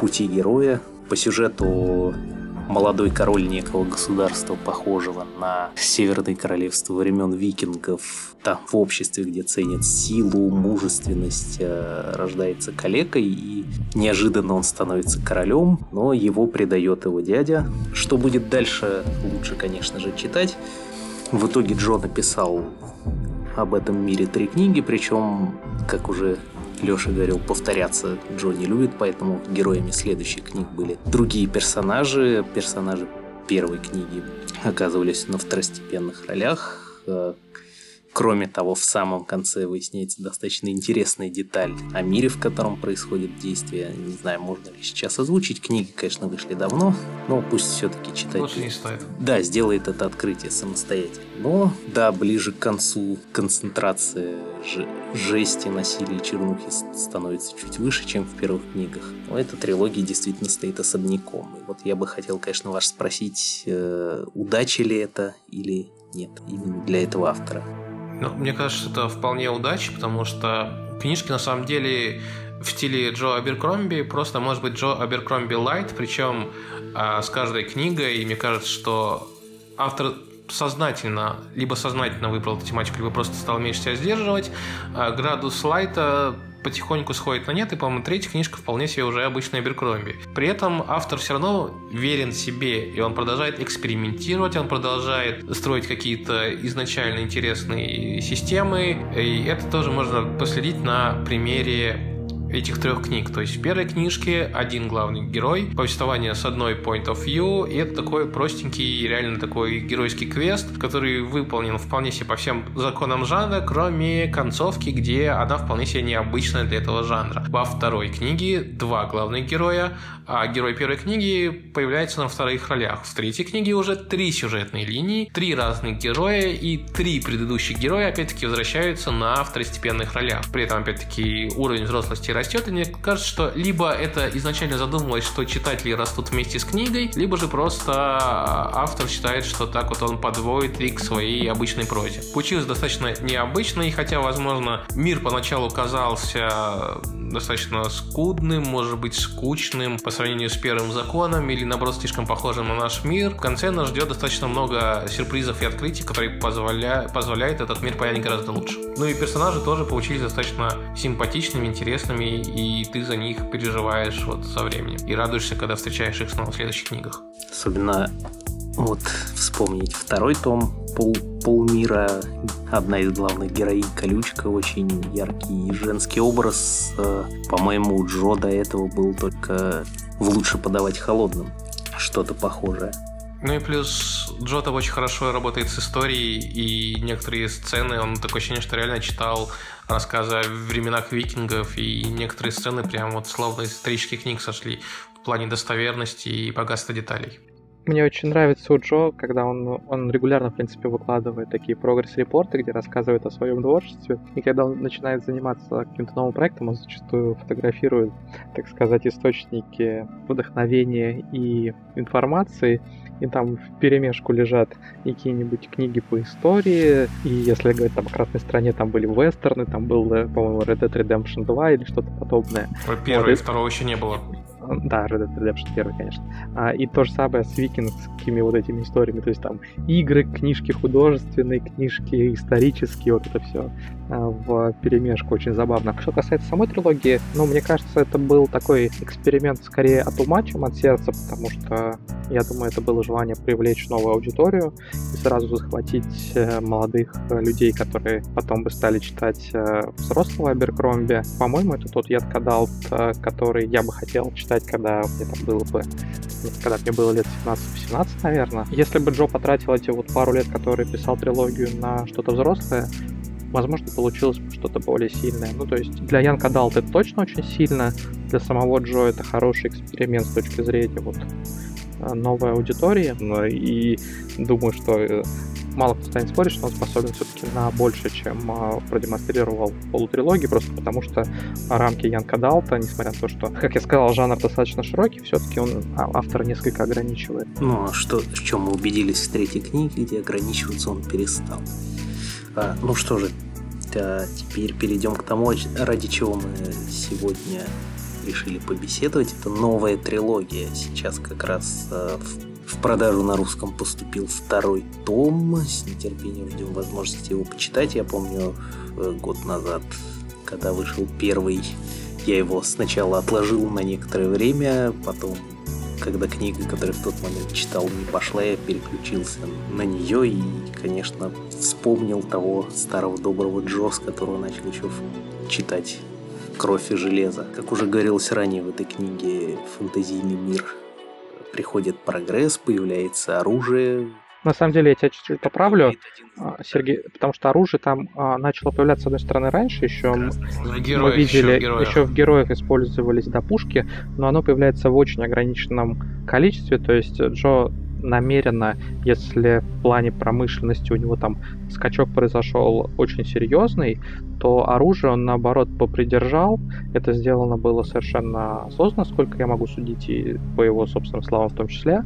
пути героя. По сюжету молодой король некого государства, похожего на Северное королевство времен викингов, там в обществе, где ценят силу, мужественность, рождается калекой, и неожиданно он становится королем, но его предает его дядя. Что будет дальше, лучше, конечно же, читать. В итоге Джо написал об этом мире три книги, причем, как уже Леша говорил, повторяться Джо не любит, поэтому героями следующих книг были другие персонажи. Персонажи первой книги оказывались на второстепенных ролях. Э, Кроме того, в самом конце выясняется достаточно интересная деталь о мире, в котором происходит действие. Не знаю, можно ли сейчас озвучить. Книги, конечно, вышли давно, но пусть все-таки читатель... Лучше не стоит. Да, сделает это открытие самостоятельно. Но, да, ближе к концу концентрация ж- жести, насилия и чернухи становится чуть выше, чем в первых книгах. Но эта трилогия действительно стоит особняком. И вот я бы хотел, конечно, вас спросить, э, удача ли это или нет, именно для этого автора. Ну, мне кажется, это вполне удача, потому что книжки на самом деле в стиле Джо Аберкромби просто может быть Джо Аберкромби Лайт, причем а, с каждой книгой, и мне кажется, что автор сознательно, либо сознательно выбрал эту тематику, либо просто стал меньше себя сдерживать. А градус лайта потихоньку сходит на нет, и, по-моему, третья книжка вполне себе уже обычная Беркромби. При этом автор все равно верен себе, и он продолжает экспериментировать, он продолжает строить какие-то изначально интересные системы, и это тоже можно последить на примере этих трех книг. То есть в первой книжке один главный герой, повествование с одной point of view, и это такой простенький, реально такой геройский квест, который выполнен вполне себе по всем законам жанра, кроме концовки, где она вполне себе необычная для этого жанра. Во второй книге два главных героя, а герой первой книги появляется на вторых ролях. В третьей книге уже три сюжетные линии, три разных героя и три предыдущих героя опять-таки возвращаются на второстепенных ролях. При этом опять-таки уровень взрослости растет, и мне кажется, что либо это изначально задумывалось, что читатели растут вместе с книгой, либо же просто автор считает, что так вот он подводит и к своей обычной прозе. Получилось достаточно необычно, и хотя, возможно, мир поначалу казался достаточно скудным, может быть, скучным по сравнению с первым законом или, наоборот, слишком похожим на наш мир, в конце нас ждет достаточно много сюрпризов и открытий, которые позволя... позволяют этот мир понять гораздо лучше. Ну и персонажи тоже получились достаточно симпатичными, интересными, и ты за них переживаешь вот со временем. И радуешься, когда встречаешь их снова в следующих книгах. Особенно вот вспомнить второй том пол, полмира, одна из главных героинь колючка, очень яркий женский образ. Э, по-моему, Джо до этого был только в лучше подавать холодным. Что-то похожее. Ну и плюс Джо очень хорошо работает с историей, и некоторые сцены, он такое ощущение, что реально читал рассказы о временах викингов, и некоторые сцены прям вот словно из исторических книг сошли в плане достоверности и богатства деталей. Мне очень нравится у Джо, когда он, он регулярно, в принципе, выкладывает такие прогресс-репорты, где рассказывает о своем творчестве. И когда он начинает заниматься каким-то новым проектом, он зачастую фотографирует, так сказать, источники вдохновения и информации и там в перемешку лежат какие-нибудь книги по истории, и если говорить там о красной стране, там были вестерны, там был, э, по-моему, Red Dead Redemption 2 или что-то подобное. Первый, вот, второго еще не было. Да, Red Dead Redemption 1, конечно. А, и то же самое с викингскими вот этими историями. То есть там игры, книжки художественные, книжки исторические, вот это все а, в перемешку очень забавно. Что касается самой трилогии, ну, мне кажется, это был такой эксперимент скорее от ума, чем от сердца, потому что я думаю, это было желание привлечь новую аудиторию и сразу захватить э, молодых э, людей, которые потом бы стали читать э, взрослого Аберкромби. По-моему, это тот Яд Кадалт, который я бы хотел читать, когда мне там было бы когда мне было лет 17-18, наверное. Если бы Джо потратил эти вот пару лет, которые писал трилогию на что-то взрослое, возможно, получилось что-то более сильное. Ну, то есть для Янка Далт это точно очень сильно, для самого Джо это хороший эксперимент с точки зрения вот Э, новой аудитории, и думаю, что э, мало кто станет спорить, что он способен все-таки на больше, чем э, продемонстрировал полутрилогии, просто потому что рамки Янка Далта, несмотря на то, что, как я сказал, жанр достаточно широкий, все-таки он а, автора несколько ограничивает. Ну, а что, в чем мы убедились в третьей книге, где ограничиваться он перестал. А, ну что же, а теперь перейдем к тому, ради чего мы сегодня решили побеседовать. Это новая трилогия. Сейчас как раз э, в, продажу на русском поступил второй том. С нетерпением ждем возможности его почитать. Я помню э, год назад, когда вышел первый, я его сначала отложил на некоторое время, потом когда книга, которую в тот момент читал, не пошла, я переключился на нее и, конечно, вспомнил того старого доброго Джо, с которого начал еще читать кровь и железо. Как уже говорилось ранее в этой книге, фэнтезийный мир приходит прогресс, появляется оружие, на самом деле, я тебя чуть-чуть поправлю, а, Сергей, потому что оружие там а, начало появляться, с одной стороны, раньше еще. В героях, мы видели, еще в, героях. еще в героях использовались до пушки, но оно появляется в очень ограниченном количестве, то есть Джо намеренно, если в плане промышленности у него там скачок произошел очень серьезный, то оружие он наоборот попридержал. Это сделано было совершенно осознанно, сколько я могу судить, и по его собственным словам в том числе,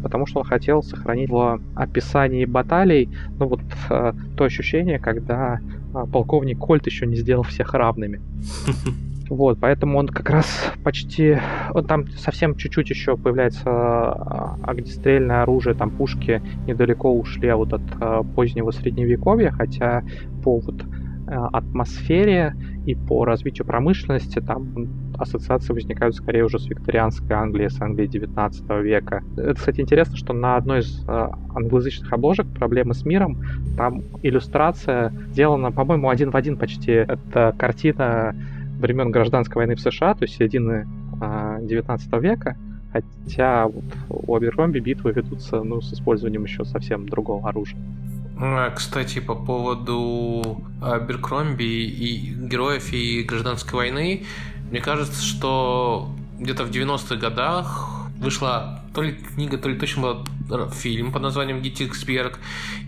потому что он хотел сохранить в описании баталий ну, вот, э, то ощущение, когда э, полковник Кольт еще не сделал всех равными. [LAUGHS] Вот, поэтому он как раз почти... Он там совсем чуть-чуть еще появляется а, огнестрельное оружие, там пушки недалеко ушли вот от а, позднего средневековья, хотя по вот а, атмосфере и по развитию промышленности там ассоциации возникают скорее уже с викторианской Англией, с Англией 19 века. Это, кстати, интересно, что на одной из англоязычных обложек «Проблемы с миром» там иллюстрация сделана, по-моему, один в один почти. Это картина времен гражданской войны в США, то есть середины 19 а, века, хотя вот у Аберкромби битвы ведутся ну, с использованием еще совсем другого оружия. А, кстати, по поводу Аберкромби и героев и гражданской войны, мне кажется, что где-то в 90-х годах вышла то ли книга, то ли точно была фильм под названием Геттисберг.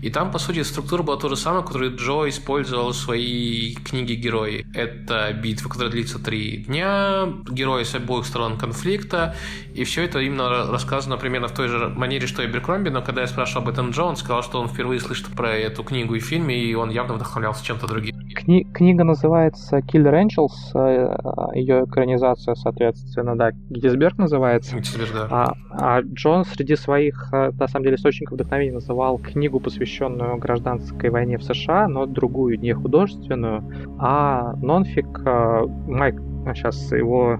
И там, по сути, структура была то же самое, которую Джо использовал в своей книге «Герои». Это битва, которая длится три дня, герои с обоих сторон конфликта, и все это именно рассказано примерно в той же манере, что и Беркромби, но когда я спрашивал об этом Джо, он сказал, что он впервые слышит про эту книгу и фильм, и он явно вдохновлялся чем-то другим. Кни- книга называется Killer Angels, э, ее экранизация, соответственно, да, Геттисберг называется. Геттисберг, да. А, а Джон среди своих э, на самом деле, источников вдохновения называл книгу, посвященную гражданской войне в США, но другую, не художественную, а нонфик э, Майк, сейчас его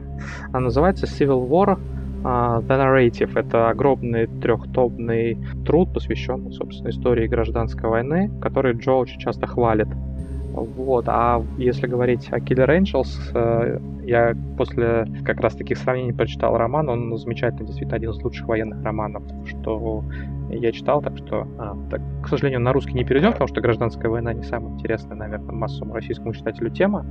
называется Civil War uh, The Narrative. Это огромный трехтомный труд, посвященный, собственно, истории гражданской войны, который Джо очень часто хвалит. Вот, а если говорить о Killer Angels, э, я после как раз таких сравнений прочитал роман, он замечательный, действительно один из лучших военных романов, что я читал, так что, а, так, к сожалению, на русский не перейдем, потому что гражданская война не самая интересная, наверное, массовому российскому читателю тема.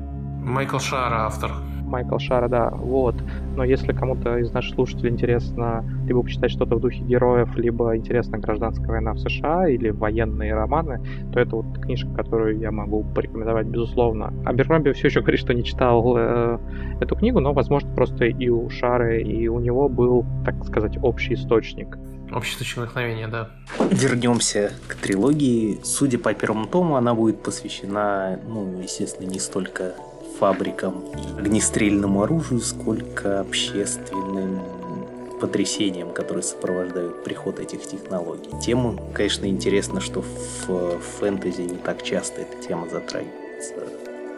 Майкл Шара, автор. Майкл Шара, да, вот. Но если кому-то из наших слушателей интересно либо почитать что-то в духе героев, либо интересна гражданская война в США или военные романы, то это вот книжка, которую я могу порекомендовать, безусловно. Аберкромби все еще говорит, что не читал э, эту книгу, но, возможно, просто и у Шары, и у него был, так сказать, общий источник. Общий источник вдохновения, да. Вернемся к трилогии. Судя по первому тому, она будет посвящена, ну, естественно, не столько фабрикам огнестрельному оружию, сколько общественным потрясениям, которые сопровождают приход этих технологий. Тему, конечно, интересно, что в фэнтези не так часто эта тема затрагивается.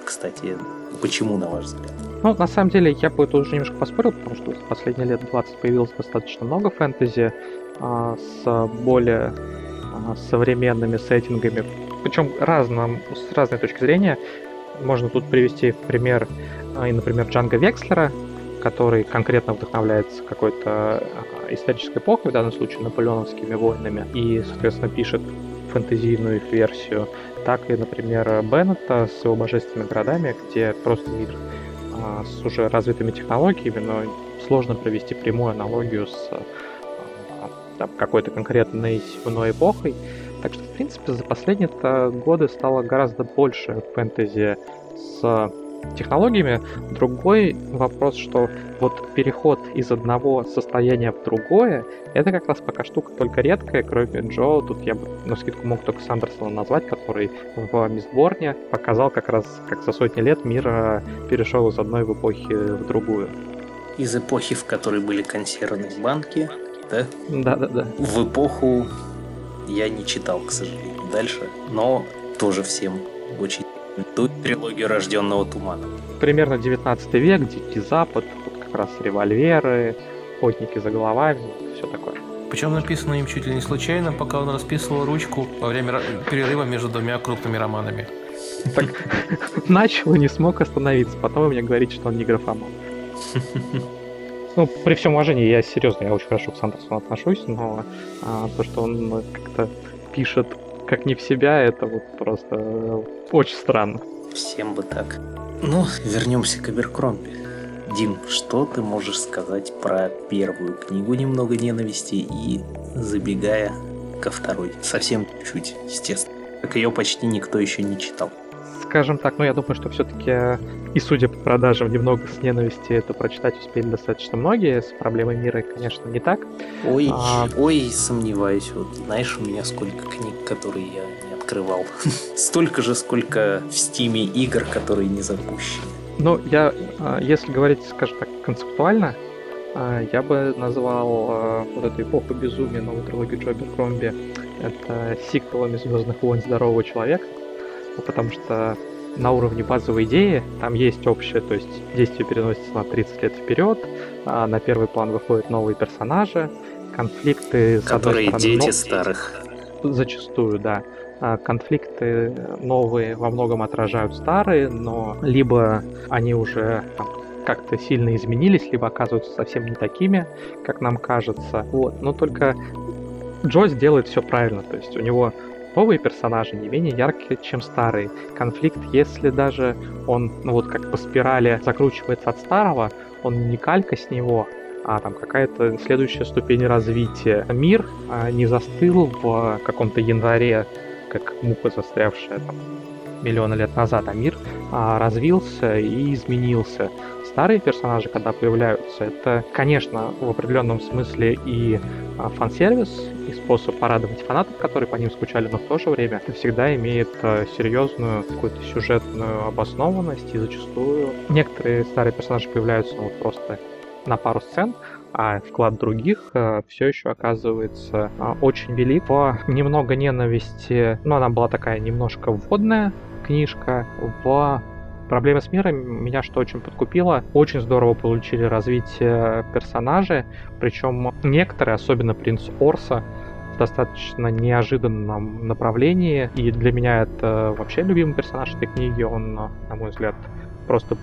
Кстати, почему, на ваш взгляд? Ну, на самом деле, я бы это уже немножко поспорил, потому что в последние лет 20 появилось достаточно много фэнтези а, с более а, современными сеттингами, причем разным, с разной точки зрения. Можно тут привести в пример, а, и, например, Джанга Векслера, который конкретно вдохновляется какой-то а, исторической эпохой, в данном случае наполеоновскими войнами, и, соответственно, пишет фэнтезийную их версию, так и, например, Беннета с его божественными городами, где просто мир а, с уже развитыми технологиями, но сложно провести прямую аналогию с какой-то конкретной земной эпохой. Так что, в принципе, за последние годы стало гораздо больше фэнтези с технологиями. Другой вопрос, что вот переход из одного состояния в другое, это как раз пока штука только редкая, кроме Джо. Тут я бы на скидку мог только Сандерсона назвать, который в Мистборне показал как раз, как за сотни лет мир перешел из одной в эпохи в другую. Из эпохи, в которой были консервные банки, да? Да, да, да. В эпоху я не читал, к сожалению, дальше, но тоже всем очень ту трилогию рожденного тумана. Примерно 19 век, Дикий Запад, вот как раз револьверы, охотники за головами, все такое. Причем написано им чуть ли не случайно, пока он расписывал ручку во время перерыва между двумя крупными романами. Так [LAUGHS] начал и не смог остановиться. Потом вы мне говорите, что он не графоман. [LAUGHS] Ну, при всем уважении, я серьезно, я очень хорошо к Сандерсону отношусь, но а, то, что он как-то пишет как не в себя, это вот просто очень странно. Всем бы так. Ну, вернемся к Аберкромби. Дим, что ты можешь сказать про первую книгу «Немного ненависти» и забегая ко второй? Совсем чуть, естественно. Как ее почти никто еще не читал скажем так, ну я думаю, что все-таки и судя по продажам немного с ненависти это прочитать успели достаточно многие. С проблемой мира, конечно, не так. Ой, а... ой, сомневаюсь. Вот знаешь, у меня сколько книг, которые я не открывал. [LAUGHS] Столько же, сколько в стиме игр, которые не запущены. Ну, я, а, если говорить, скажем так, концептуально, а, я бы назвал а, вот эту эпоху безумия, новую трилогию Джобер Кромби, это сиквелами Звездных войн Здорового Человека потому что на уровне базовой идеи там есть общее, то есть действие переносится на 30 лет вперед, а на первый план выходят новые персонажи, конфликты... Которые стороны, дети но... старых. Зачастую, да. А конфликты новые во многом отражают старые, но либо они уже как-то сильно изменились, либо оказываются совсем не такими, как нам кажется. Вот. Но только Джойс делает все правильно, то есть у него новые персонажи не менее яркие, чем старые. Конфликт, если даже он, ну вот как по спирали закручивается от старого, он не калька с него, а там какая-то следующая ступень развития. Мир а, не застыл в каком-то январе, как муха застрявшая там миллионы лет назад, а мир а, развился и изменился. Старые персонажи, когда появляются, это, конечно, в определенном смысле и а, фан-сервис, и способ порадовать фанатов, которые по ним скучали, но в то же время это всегда имеет а, серьезную какую-то сюжетную обоснованность, и зачастую некоторые старые персонажи появляются ну, вот просто на пару сцен, а вклад других э, все еще оказывается э, очень велик. В немного ненависти, ну, она была такая немножко вводная книжка, в Проблема с миром меня что очень подкупило. Очень здорово получили развитие персонажей, причем некоторые, особенно принц Орса, в достаточно неожиданном направлении. И для меня это вообще любимый персонаж этой книги. Он, на мой взгляд, просто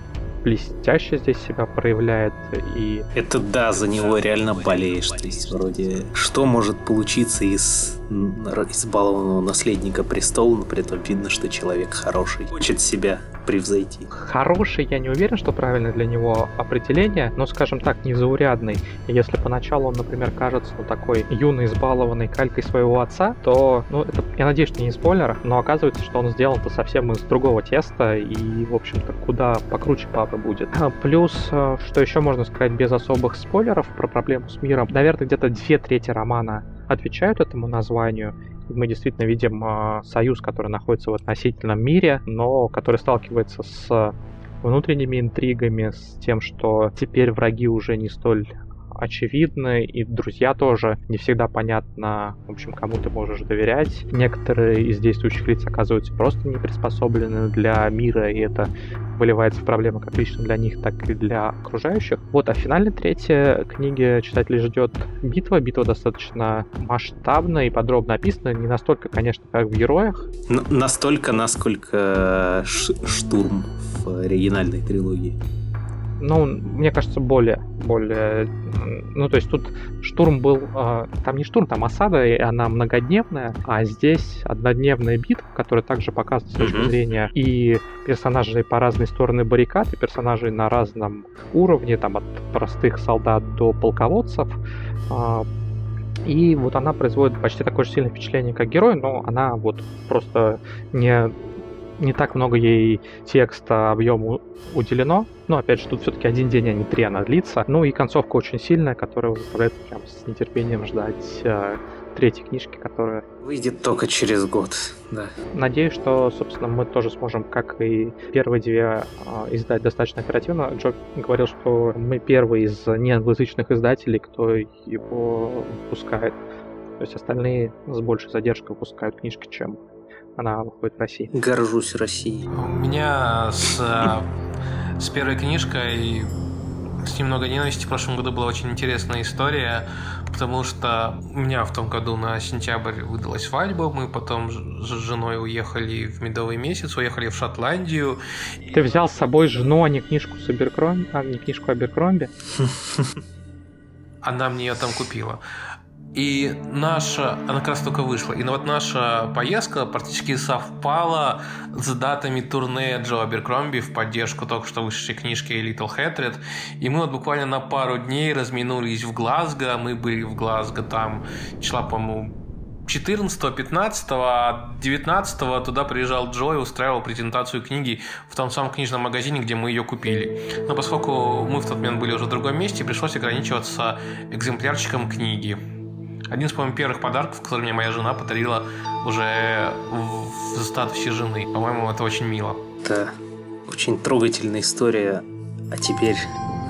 блестяще здесь себя проявляет и... Это да, за него реально болеешь. То есть вроде что может получиться из избалованного наследника престола, но при этом видно, что человек хороший, хочет себя превзойти. Хороший, я не уверен, что правильно для него определение, но, скажем так, незаурядный. Если поначалу он, например, кажется ну, такой юный, избалованный калькой своего отца, то, ну, это, я надеюсь, что не спойлер, но оказывается, что он сделан-то совсем из другого теста и, в общем-то, куда покруче папы будет. А, плюс, э, что еще можно сказать без особых спойлеров про проблему с миром, наверное, где-то две трети романа отвечают этому названию. Мы действительно видим э, союз, который находится в относительном мире, но который сталкивается с внутренними интригами, с тем, что теперь враги уже не столь очевидны, и друзья тоже не всегда понятно, в общем, кому ты можешь доверять. Некоторые из действующих лиц оказываются просто не приспособлены для мира, и это выливается в проблемы как лично для них, так и для окружающих. Вот, а в финальной третьей книге читателей ждет битва. Битва достаточно масштабная и подробно описана, не настолько, конечно, как в героях. Н- настолько, насколько штурм в оригинальной трилогии ну, мне кажется, более, более, ну, то есть тут штурм был, э, там не штурм, там осада, и она многодневная, а здесь однодневная битва, которая также показывает с точки mm-hmm. зрения и персонажей по разные стороны баррикад, и персонажей на разном уровне, там от простых солдат до полководцев, э, и вот она производит почти такое же сильное впечатление, как герой, но она вот просто не не так много ей текста, объему уделено. Но, опять же, тут все-таки один день, а не три она длится. Ну и концовка очень сильная, которая заставляет прям с нетерпением ждать э, третьей книжки, которая... Выйдет только через год, да. Надеюсь, что, собственно, мы тоже сможем, как и первые две, э, издать достаточно оперативно. Джо говорил, что мы первые из неанглоязычных издателей, кто его выпускает. То есть остальные с большей задержкой выпускают книжки, чем она выходит в России. Горжусь Россией. У меня с, с первой книжкой с ним много ненависти. В прошлом году была очень интересная история, потому что у меня в том году на сентябрь выдалась свадьба, мы потом с женой уехали в медовый месяц, уехали в Шотландию. Ты взял с собой жену, а не книжку с Аберкромби, а не книжку Аберкромби? Она мне ее там купила. И наша, она как раз только вышла, и вот наша поездка практически совпала с датами турне Джо Аберкромби в поддержку только что вышедшей книжки Little Hatred. И мы вот буквально на пару дней разминулись в Глазго, мы были в Глазго там числа, по-моему, 14, 15, а 19 туда приезжал Джо и устраивал презентацию книги в том самом книжном магазине, где мы ее купили. Но поскольку мы в тот момент были уже в другом месте, пришлось ограничиваться экземплярчиком книги. Один из, по-моему, первых подарков, который мне моя жена подарила уже в статусе жены. По-моему, это очень мило. Это очень трогательная история. А теперь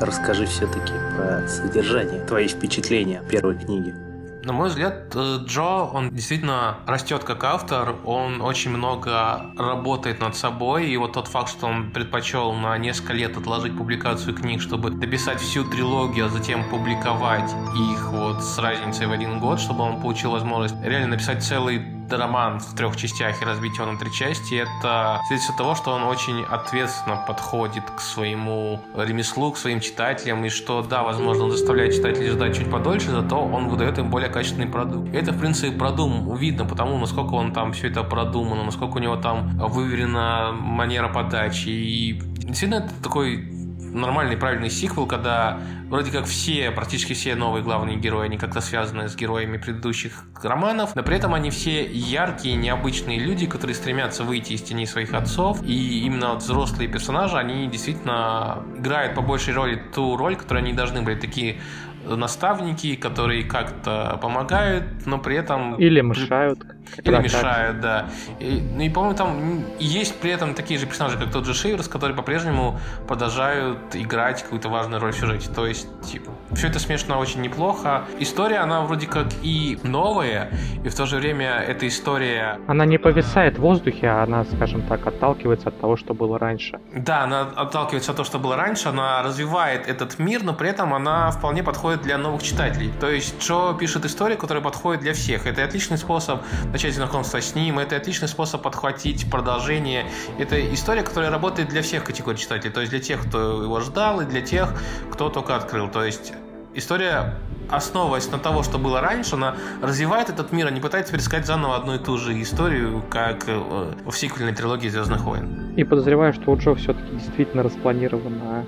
расскажи все-таки про содержание, твои впечатления первой книге. На мой взгляд, э, Джо, он действительно растет как автор, он очень много работает над собой, и вот тот факт, что он предпочел на несколько лет отложить публикацию книг, чтобы дописать всю трилогию, а затем публиковать их вот с разницей в один год, чтобы он получил возможность реально написать целый роман в трех частях и разбить его на три части, это свидетельство того, что он очень ответственно подходит к своему ремеслу, к своим читателям, и что, да, возможно, он заставляет читателей ждать чуть подольше, зато он выдает им более качественный продукт. И это, в принципе, продум видно, потому насколько он там все это продумано, насколько у него там выверена манера подачи. И действительно, это такой нормальный, правильный сиквел, когда вроде как все, практически все новые главные герои, они как-то связаны с героями предыдущих романов, но при этом они все яркие, необычные люди, которые стремятся выйти из тени своих отцов, и именно вот взрослые персонажи, они действительно играют по большей роли ту роль, которую они должны быть, такие наставники, которые как-то помогают, но при этом... Или мешают. Или мешают, да. И, ну и, по-моему, там есть при этом такие же персонажи, как тот же Шейверс, которые по-прежнему продолжают играть какую-то важную роль в сюжете. То есть, типа, все это смешно очень неплохо. История, она вроде как и новая, и в то же время эта история... Она не повисает в воздухе, а она, скажем так, отталкивается от того, что было раньше. Да, она отталкивается от того, что было раньше, она развивает этот мир, но при этом она вполне подходит для новых читателей. То есть Джо пишет историю, которая подходит для всех. Это отличный способ начать знакомство с ним, это отличный способ подхватить продолжение. Это история, которая работает для всех категорий читателей. То есть для тех, кто его ждал, и для тех, кто только открыл. То есть история, основываясь на того, что было раньше, она развивает этот мир, а не пытается пересказать заново одну и ту же историю, как э, в сиквельной трилогии «Звездных войн». И подозреваю, что у Джо все-таки действительно распланировано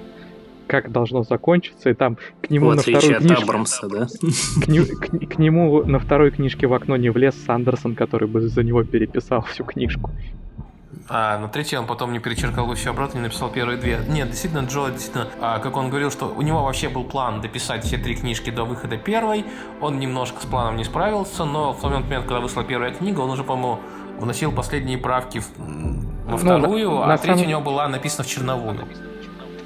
как должно закончиться, и там к нему в на второй книжке... Абрамса, да? [LAUGHS] К, не, к, к нему на второй книжке в окно не влез Сандерсон, который бы за него переписал всю книжку. А на третьей он потом не перечеркал все обратно, не написал первые две. Нет, действительно, Джо, действительно, а, как он говорил, что у него вообще был план дописать все три книжки до выхода первой. Он немножко с планом не справился, но в тот момент, когда вышла первая книга, он уже, по-моему, вносил последние правки в, во вторую, ну, а на третья самом... у него была написана в черновую.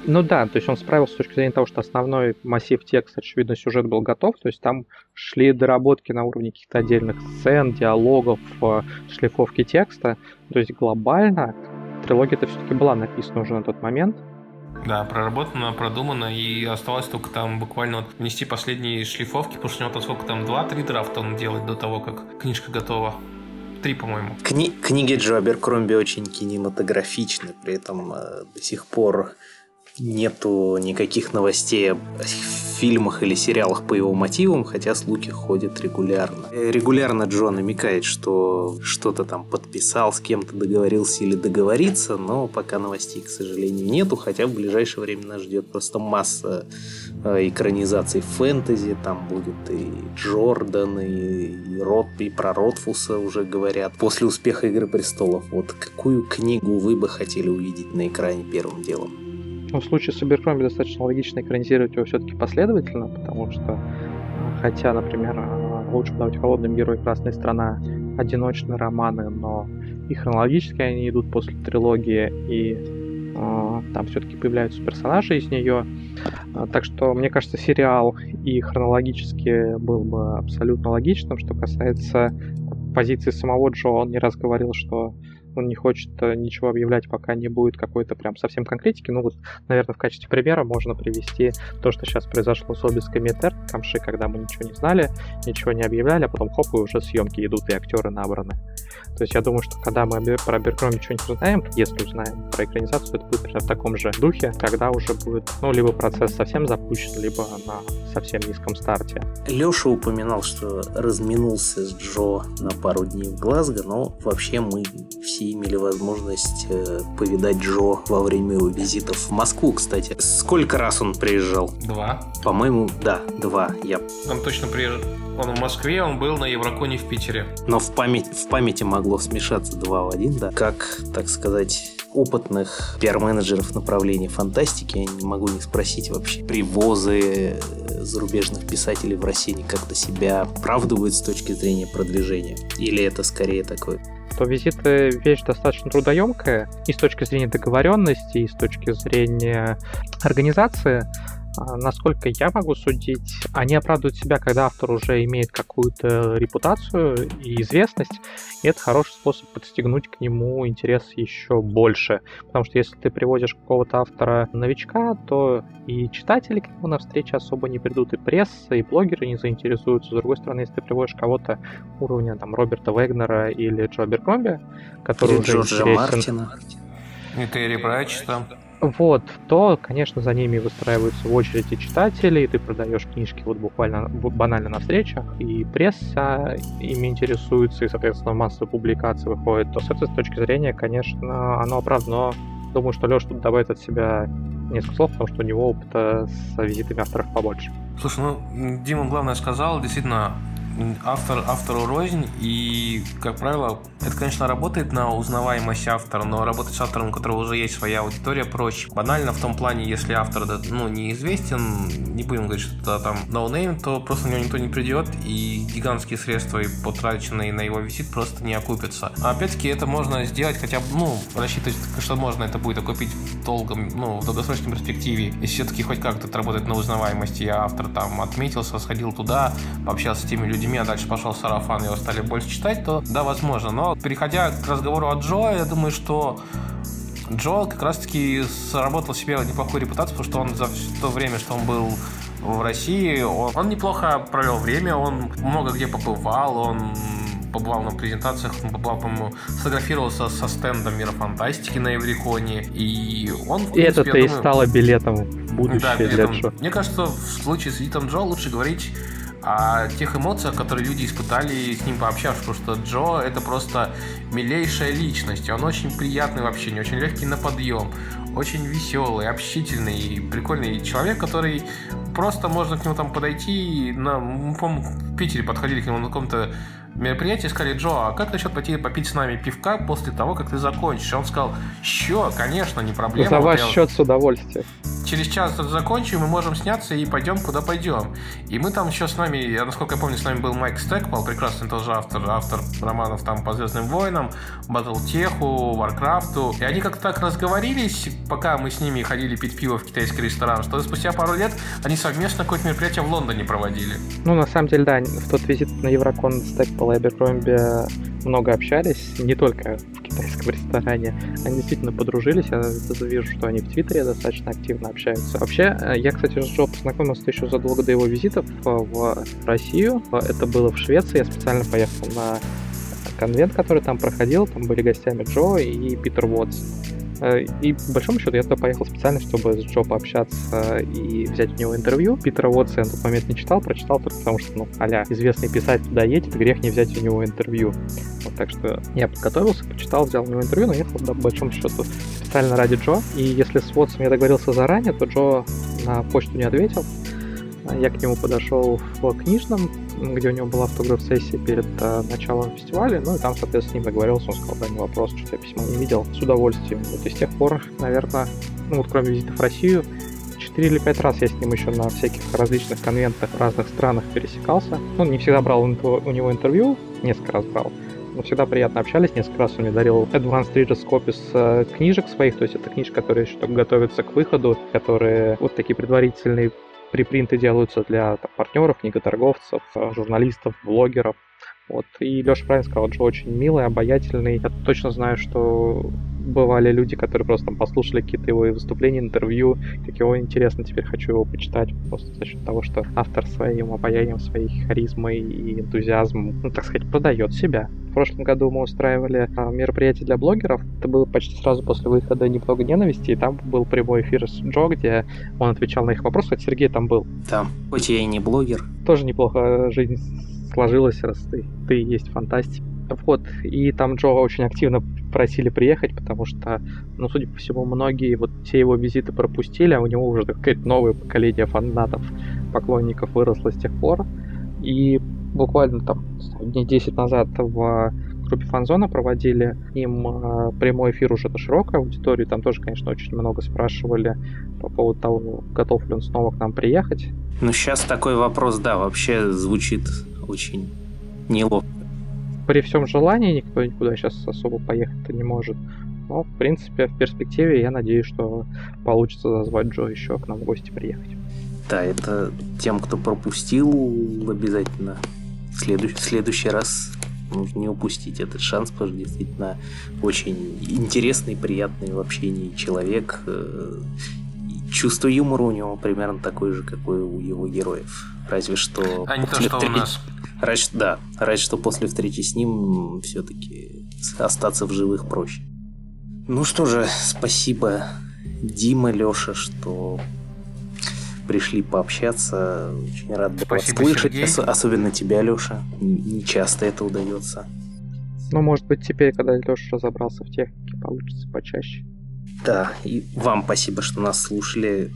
Ну да, то есть он справился с точки зрения того, что основной массив текста, очевидно, сюжет был готов, то есть там шли доработки на уровне каких-то отдельных сцен, диалогов, э, шлифовки текста, то есть глобально трилогия-то все-таки была написана уже на тот момент, да, проработано, продумано, и осталось только там буквально вот внести последние шлифовки, потому что у него там сколько там, два-три драфта он делает до того, как книжка готова. Три, по-моему. Кни- книги Джо Аберкромби очень кинематографичны, при этом э, до сих пор нету никаких новостей о фильмах или сериалах по его мотивам, хотя слухи ходят регулярно. Э, регулярно Джо намекает, что что-то там подписал, с кем-то договорился или договорится, но пока новостей, к сожалению, нету, хотя в ближайшее время нас ждет просто масса э, экранизаций фэнтези, там будет и Джордан, и, Рот, и про Ротфуса уже говорят. После успеха Игры Престолов, вот какую книгу вы бы хотели увидеть на экране первым делом? Ну, в случае с Аберкромби достаточно логично экранизировать его все-таки последовательно, потому что, хотя, например, лучше подавать холодным герой Красная страна одиночные романы, но и хронологически они идут после трилогии, и э, там все-таки появляются персонажи из нее. Так что, мне кажется, сериал и хронологически был бы абсолютно логичным. Что касается позиции самого Джо, он не раз говорил, что он не хочет э, ничего объявлять, пока не будет какой-то прям совсем конкретики. Ну вот, наверное, в качестве примера можно привести то, что сейчас произошло с Обиской Метер, Камши, когда мы ничего не знали, ничего не объявляли, а потом хоп, и уже съемки идут, и актеры набраны. То есть я думаю, что когда мы про Беркроме что-нибудь узнаем, если узнаем про экранизацию, это будет в таком же духе, когда уже будет, ну, либо процесс совсем запущен, либо на совсем низком старте. Леша упоминал, что разминулся с Джо на пару дней в Глазго, но вообще мы все имели возможность э, повидать Джо во время его визитов в Москву, кстати. Сколько раз он приезжал? Два. По-моему, да, два. Я... Он точно приезжал. Он в Москве, он был на Евроконе в Питере. Но в, память, в памяти могло смешаться два в один, да. Как, так сказать, опытных пиар-менеджеров направления фантастики, я не могу не спросить вообще, привозы э, зарубежных писателей в России как-то себя оправдывают с точки зрения продвижения? Или это скорее такой то визиты вещь достаточно трудоемкая и с точки зрения договоренности, и с точки зрения организации. А, насколько я могу судить, они оправдывают себя, когда автор уже имеет какую-то репутацию и известность, и это хороший способ подстегнуть к нему интерес еще больше. Потому что если ты приводишь какого-то автора новичка, то и читатели к нему на встречи особо не придут, и пресса, и блогеры не заинтересуются. С другой стороны, если ты приводишь кого-то уровня там Роберта Вегнера или Джо Беркромби, который или уже Джорджа интересен... Мартина. И Терри Пратчета вот, то, конечно, за ними выстраиваются в очереди читатели, и ты продаешь книжки вот буквально банально на встречах, и пресса ими интересуется, и, соответственно, массовые публикации выходят, то с этой точки зрения, конечно, оно оправдано. Думаю, что Леша тут добавит от себя несколько слов, потому что у него опыта с визитами авторов побольше. Слушай, ну, Дима главное сказал, действительно, автор автору рознь, и, как правило, это, конечно, работает на узнаваемость автора, но работать с автором, у которого уже есть своя аудитория, проще. Банально в том плане, если автор ну, неизвестен, не будем говорить, что там noname, но то просто на него никто не придет, и гигантские средства, потраченные на его визит, просто не окупятся. А опять-таки это можно сделать хотя бы, ну, рассчитывать, что можно это будет окупить в долгом, ну, в долгосрочной перспективе, если все-таки хоть как-то это работает на узнаваемости, и автор там отметился, сходил туда, пообщался с теми людьми, людьми, а дальше пошел сарафан, его стали больше читать, то да, возможно. Но переходя к разговору о Джо, я думаю, что Джо как раз-таки заработал себе неплохую репутацию, потому что он за то время, что он был в России, он, он неплохо провел время, он много где побывал, он побывал на презентациях, он побывал, по-моему, сфотографировался со стендом мира фантастики на Евриконе, и он... И это-то и стало билетом в будущее да, билетом. для Джо. Мне кажется, в случае с Витом Джо лучше говорить о тех эмоциях, которые люди испытали с ним пообщавшись, потому что Джо это просто милейшая личность, он очень приятный в общении, очень легкий на подъем, очень веселый, общительный, прикольный человек, который просто можно к нему там подойти, на, мы, в Питере подходили к нему на каком-то мероприятии сказали, Джо, а как насчет пойти попить с нами пивка после того, как ты закончишь? Он сказал, что, конечно, не проблема. За ваш вот счет с удовольствием. Через час закончим, мы можем сняться и пойдем куда пойдем. И мы там еще с нами, я, насколько я помню, с нами был Майк Стэкпол, прекрасный тоже автор, автор романов там по Звездным войнам, Батлтеху, Варкрафту. И они как-то так разговорились, пока мы с ними ходили пить пиво в китайский ресторан, что спустя пару лет они совместно какое-то мероприятие в Лондоне проводили. Ну, на самом деле, да, в тот визит на Еврокон Стэкпол и Аберкромби много общались, не только в китайском ресторане. Они действительно подружились, я вижу, что они в Твиттере достаточно активно общаются. Вообще, э, я, кстати, с Джо познакомился еще задолго до его визитов в Россию. Это было в Швеции, я специально поехал на конвент, который там проходил, там были гостями Джо и Питер Уотс. Э, и, по большому счету, я туда поехал специально, чтобы с Джо пообщаться и взять у него интервью. Питера Уотса я на тот момент не читал, прочитал только потому, что, ну, а известный писатель туда едет, грех не взять у него интервью. Вот, так что я подготовился, почитал, взял у него интервью, но ехал, да, по большому счету, специально ради Джо. И если с Уотсом я договорился заранее, то Джо на почту не ответил. Я к нему подошел в книжном, где у него была автограф-сессия перед э, началом фестиваля, ну и там, соответственно, с ним договорился, он сказал, да, не вопрос, что я письмо не видел, с удовольствием. Вот и с тех пор, наверное, ну вот кроме визита в Россию, 4 или 5 раз я с ним еще на всяких различных конвентах в разных странах пересекался. Ну, не всегда брал у него интервью, несколько раз брал, но всегда приятно общались. Несколько раз он мне дарил Advanced Readers Copies э, книжек своих, то есть это книжки, которые еще только готовятся к выходу, которые вот такие предварительные припринты делаются для там, партнеров, книготорговцев, э, журналистов, блогеров. Вот. И Леша правильно сказал, Джо очень милый, обаятельный. Я точно знаю, что бывали люди, которые просто там послушали какие-то его выступления, интервью, как его интересно, теперь хочу его почитать, просто за счет того, что автор своим обаянием, своей харизмой и энтузиазмом, ну, так сказать, продает себя. В прошлом году мы устраивали а, мероприятие для блогеров. Это было почти сразу после выхода «Немного ненависти», и там был прямой эфир с Джо, где он отвечал на их вопросы. Кстати, Сергей там был. Там, хоть я и не блогер. Тоже неплохо жизнь сложилась, раз ты, ты есть фантастик. Вот, и там Джо очень активно просили приехать, потому что, ну, судя по всему, многие вот все его визиты пропустили, а у него уже какое-то новое поколение фанатов, поклонников выросло с тех пор. И буквально там дней 10 назад в группе Фанзона проводили им э, прямой эфир уже на широкой аудитории. Там тоже, конечно, очень много спрашивали по поводу того, готов ли он снова к нам приехать. Ну, сейчас такой вопрос, да, вообще звучит очень неловко при всем желании никто никуда сейчас особо поехать-то не может. Но, в принципе, в перспективе я надеюсь, что получится зазвать Джо еще к нам в гости приехать. Да, это тем, кто пропустил, обязательно в следующий, в следующий раз нужно не упустить этот шанс, потому что действительно очень интересный, приятный в общении человек. Э, чувство юмора у него примерно такое же, какое у его героев. Разве что... А не то, что у нас. Рад, да, рад, что после встречи с ним все-таки остаться в живых проще. Ну что же, спасибо, Дима, Леша, что пришли пообщаться. Очень рад был вас слышать. Ос- особенно тебя, Леша. Не часто это удается. Ну, может быть, теперь, когда Леша разобрался в технике, получится почаще. Да, и вам спасибо, что нас слушали.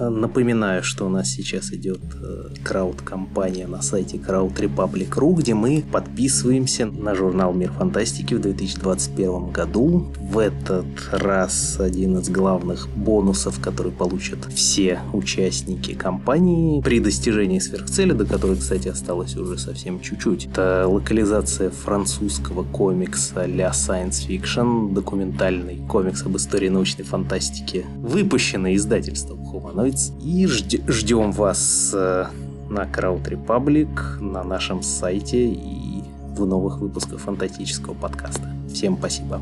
Напоминаю, что у нас сейчас идет э, крауд-компания на сайте Crowd Republic.ru, где мы подписываемся на журнал Мир Фантастики в 2021 году. В этот раз один из главных бонусов, который получат все участники компании при достижении сверхцели, до которой, кстати, осталось уже совсем чуть-чуть. Это локализация французского комикса ля Science Fiction, документальный комикс об истории научной фантастики, выпущенный издательством Humanoid Droids. И ждем вас э, на Crowd Republic, на нашем сайте и в новых выпусках фантастического подкаста. Всем спасибо.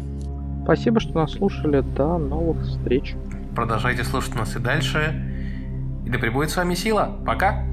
Спасибо, что нас слушали. До новых встреч. Продолжайте слушать нас и дальше. И да пребудет с вами сила. Пока!